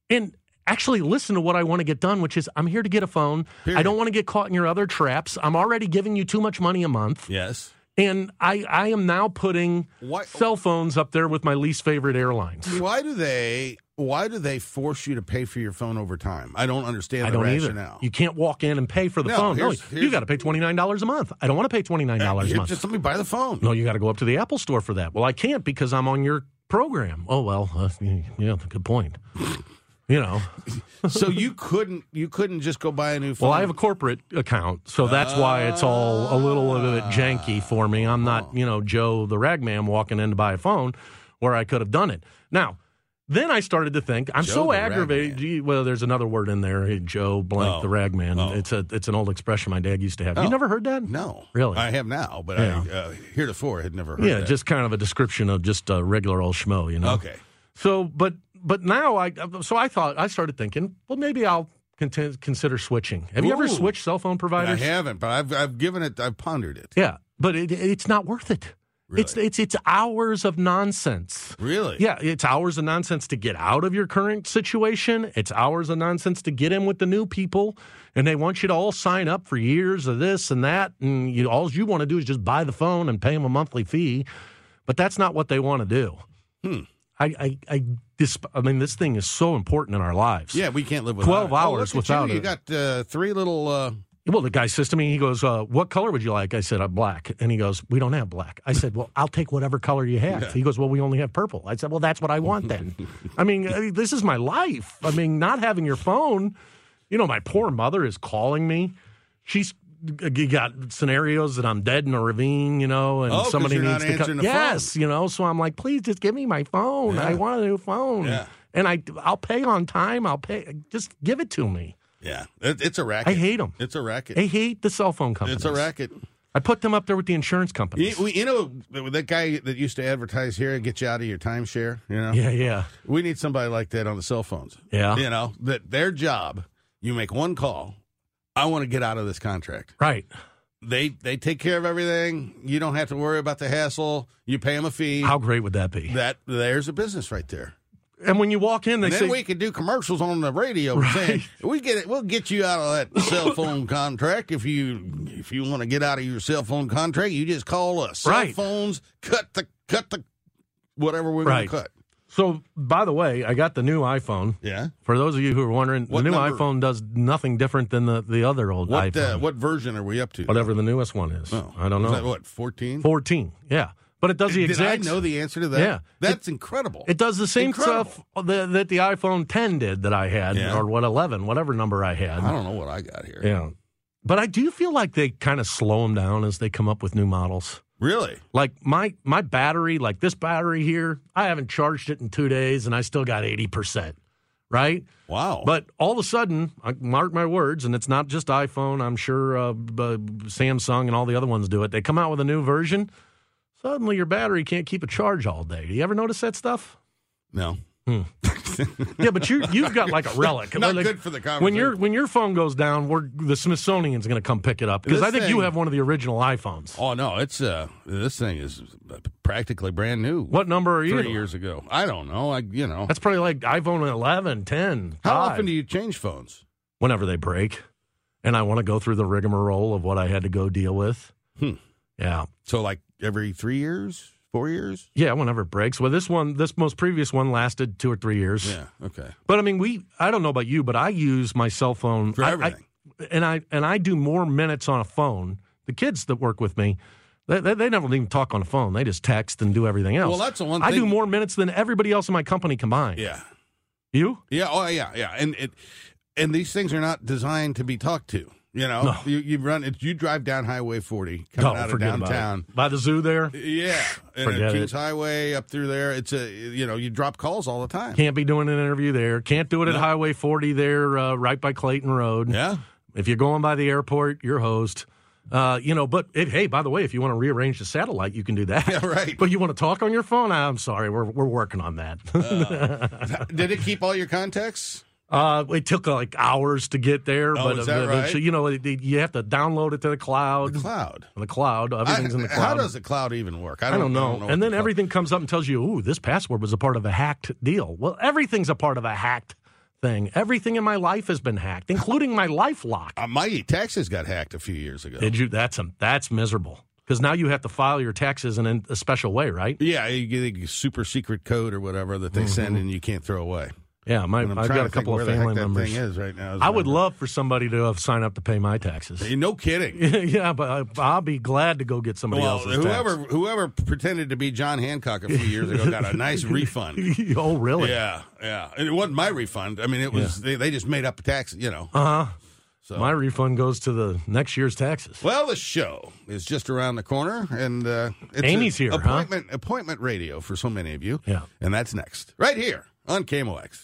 and actually listen to what I want to get done, which is I'm here to get a phone. I don't want to get caught in your other traps. I'm already giving you too much money a month. Yes. And I, I am now putting Why- cell phones up there with my least favorite airlines. Why do they? Why do they force you to pay for your phone over time? I don't understand I don't rationale. either. You can't walk in and pay for the No, phone. No, here's- you got to pay twenty nine dollars a month. I don't want to pay twenty nine dollars a month. Just let me buy the phone. No, you got to go up to the Apple store for that. Well, I can't because I'm on your program. Oh well, uh, yeah, good point. You know, so you couldn't you couldn't just go buy a new phone. well, I have a corporate account, so that's why it's all a little bit janky for me. I'm not, you know, Joe the ragman walking in to buy a phone where I could have done it. Now, then I started to think I'm Joe so aggravated. Gee, Well, there's another word in there, hey, Joe blank Oh. the ragman. Oh. It's a it's an old expression my dad used to have. Oh. You never heard that? no, Really? I have now, but Yeah. I uh, heretofore had never heard. Yeah, that. just kind of a description of just a regular old schmo, you know. okay. So, but but now I so I thought I started thinking, well, maybe I'll conti- consider switching. Have you ever switched cell phone providers? I haven't, but I've I've given it. I've pondered it. Yeah, but it, it's not worth it. It's Really? it's it's hours of nonsense. Really? Yeah, it's hours of nonsense to get out of your current situation. It's hours of nonsense to get in with the new people, and they want you to all sign up for years of this and that, and you all you want to do is just buy the phone and pay them a monthly fee, but that's not what they want to do. Hmm. I, I, I, this, I mean, this thing is so important in our lives. Yeah, we can't live without 12 it. hours oh, without you. it. You got uh, three little. Uh, Well, the guy says to me, he goes, uh, "What color would you like?" I said, "I'm black." And he goes, "We don't have black." I said, "Well, I'll take whatever color you have." Yeah. He goes, "Well, we only have purple." I said, "Well, that's what I want then." I mean, this is my life. I mean, not having your phone. You know, my poor mother is calling me. She's you got scenarios that I'm dead in a ravine, you know, and Oh, somebody you're not needs to come. the phone. Yes, you know, so I'm like, please just give me my phone. I want a new phone. Yeah. And I, I'll pay on time. I'll pay. Just give it to me. yeah, it, it's a racket. I hate them. It's a racket. I hate the cell phone companies. It's a racket. I put them up there with the insurance companies. You, we, you know that guy that used to advertise here and get you out of your timeshare. You know. Yeah, yeah. We need somebody like that on the cell phones. Yeah. You know that their job. You make one call. I want to get out of this contract. Right. They they take care of everything. You don't have to worry about the hassle. You pay them a fee. How great would that be? that there's a business right there. And when you walk in, they And then say, we could do commercials on the radio Right. saying we get it. We'll get you out of that cell phone contract if you if you want to get out of your cell phone contract. You just call us. Cell Right. phones cut the cut the whatever we're Right. going to cut. So, by the way, I got the new iPhone. Yeah. For those of you who are wondering, What the new number? iPhone does nothing different than the, the other old What iPhone. uh, what version are we up to? Whatever the newest one is. Oh, I don't is know. that what fourteen? 14. Yeah. But it does the exact. Did I know the answer to that? Yeah. that's incredible. It does the same Incredible. stuff that, that the iPhone 10 did that I had, Yeah. or what 11, whatever number I had. I don't know what I got here. Yeah. But I do feel like they kind of slow them down as they come up with new models. Really? Like my my battery, like this battery here, I haven't charged it in two days, and I still got eighty percent. Right? Wow. But all of a sudden, I mark my words, and it's not just iPhone. I'm sure uh, Samsung and all the other ones do it. They come out with a new version. Suddenly, your battery can't keep a charge all day. Do you ever notice that stuff? no. Yeah, but you you've got like a relic. Not Like, good for the conversation. When your when your phone goes down, we're, the Smithsonian's going to come pick it up because I think you have one of the original iPhones. Oh no, it's uh this thing is practically brand new. What number are you? Three years ago. I don't know. I you know. That's probably like iPhone 11, 10. How 5. often do you change phones? Whenever they break, and I want to go through the rigmarole of what I had to go deal with. Hmm. Yeah, So like every three years, four years? yeah. Whenever it breaks. Well, this one, this most previous one lasted two or three years. Yeah. Okay. But I mean, we. I don't know about you, but I use my cell phone For I- I- everything. and I and I do more minutes on a phone. The kids that work with me. They, they, they never even talk on the phone. They just text and do everything else. Well, that's the one I do more minutes than everybody else in my company combined. Yeah. You? Yeah. Oh yeah. Yeah. And it and these things are not designed to be talked to. You know, No. you you run it. You drive down Highway 40 coming No, out of forget about it. downtown. By the zoo there. Yeah, and Kings. Highway up through there. It's a you know you drop calls all the time. Can't be doing an interview there. Can't do it at Highway 40 there, uh, right by Clayton Road. Yeah. If you're going by the airport, you're host. Uh, you know, but it, hey, by the way, if you want to rearrange the satellite, you can do that. Yeah, right. But you want to talk on your phone? I'm sorry, we're we're working on that. Did it keep all your contacts? Uh, it took uh, like hours to get there, Oh, but is that uh, right? you know, it, it- you have to download it to the cloud. The cloud. The cloud. Everything's I- in the cloud. How does the cloud even work? I don't know. what and the then cloud- everything comes up and tells you, "Ooh, this password was a part of a hacked deal." Well, everything's a part of a hacked thing. Everything in my life has been hacked, including my life lock. Uh, my taxes got hacked a few years ago. Did you? That's a, that's miserable because now you have to file your taxes in a, a special way, right? Yeah, you get a super secret code or whatever that they send and you can't throw away. Yeah, my, I've got a couple of family members. thing is right now. I would love for somebody to have signed up to pay my taxes. Hey, No kidding. yeah, but I- I'll be glad to go get somebody Well, else's whoever whoever pretended to be John Hancock a few years ago got a nice refund. oh, really? Yeah, yeah. And it wasn't my refund. I mean, it was they, they just made up tax. You know. Uh huh. So My refund goes to the next year's taxes. Well, the show is just around the corner, and uh, it's Amy's here, huh? Appointment appointment radio for so many of you. Yeah. and that's next, right here on KMOX.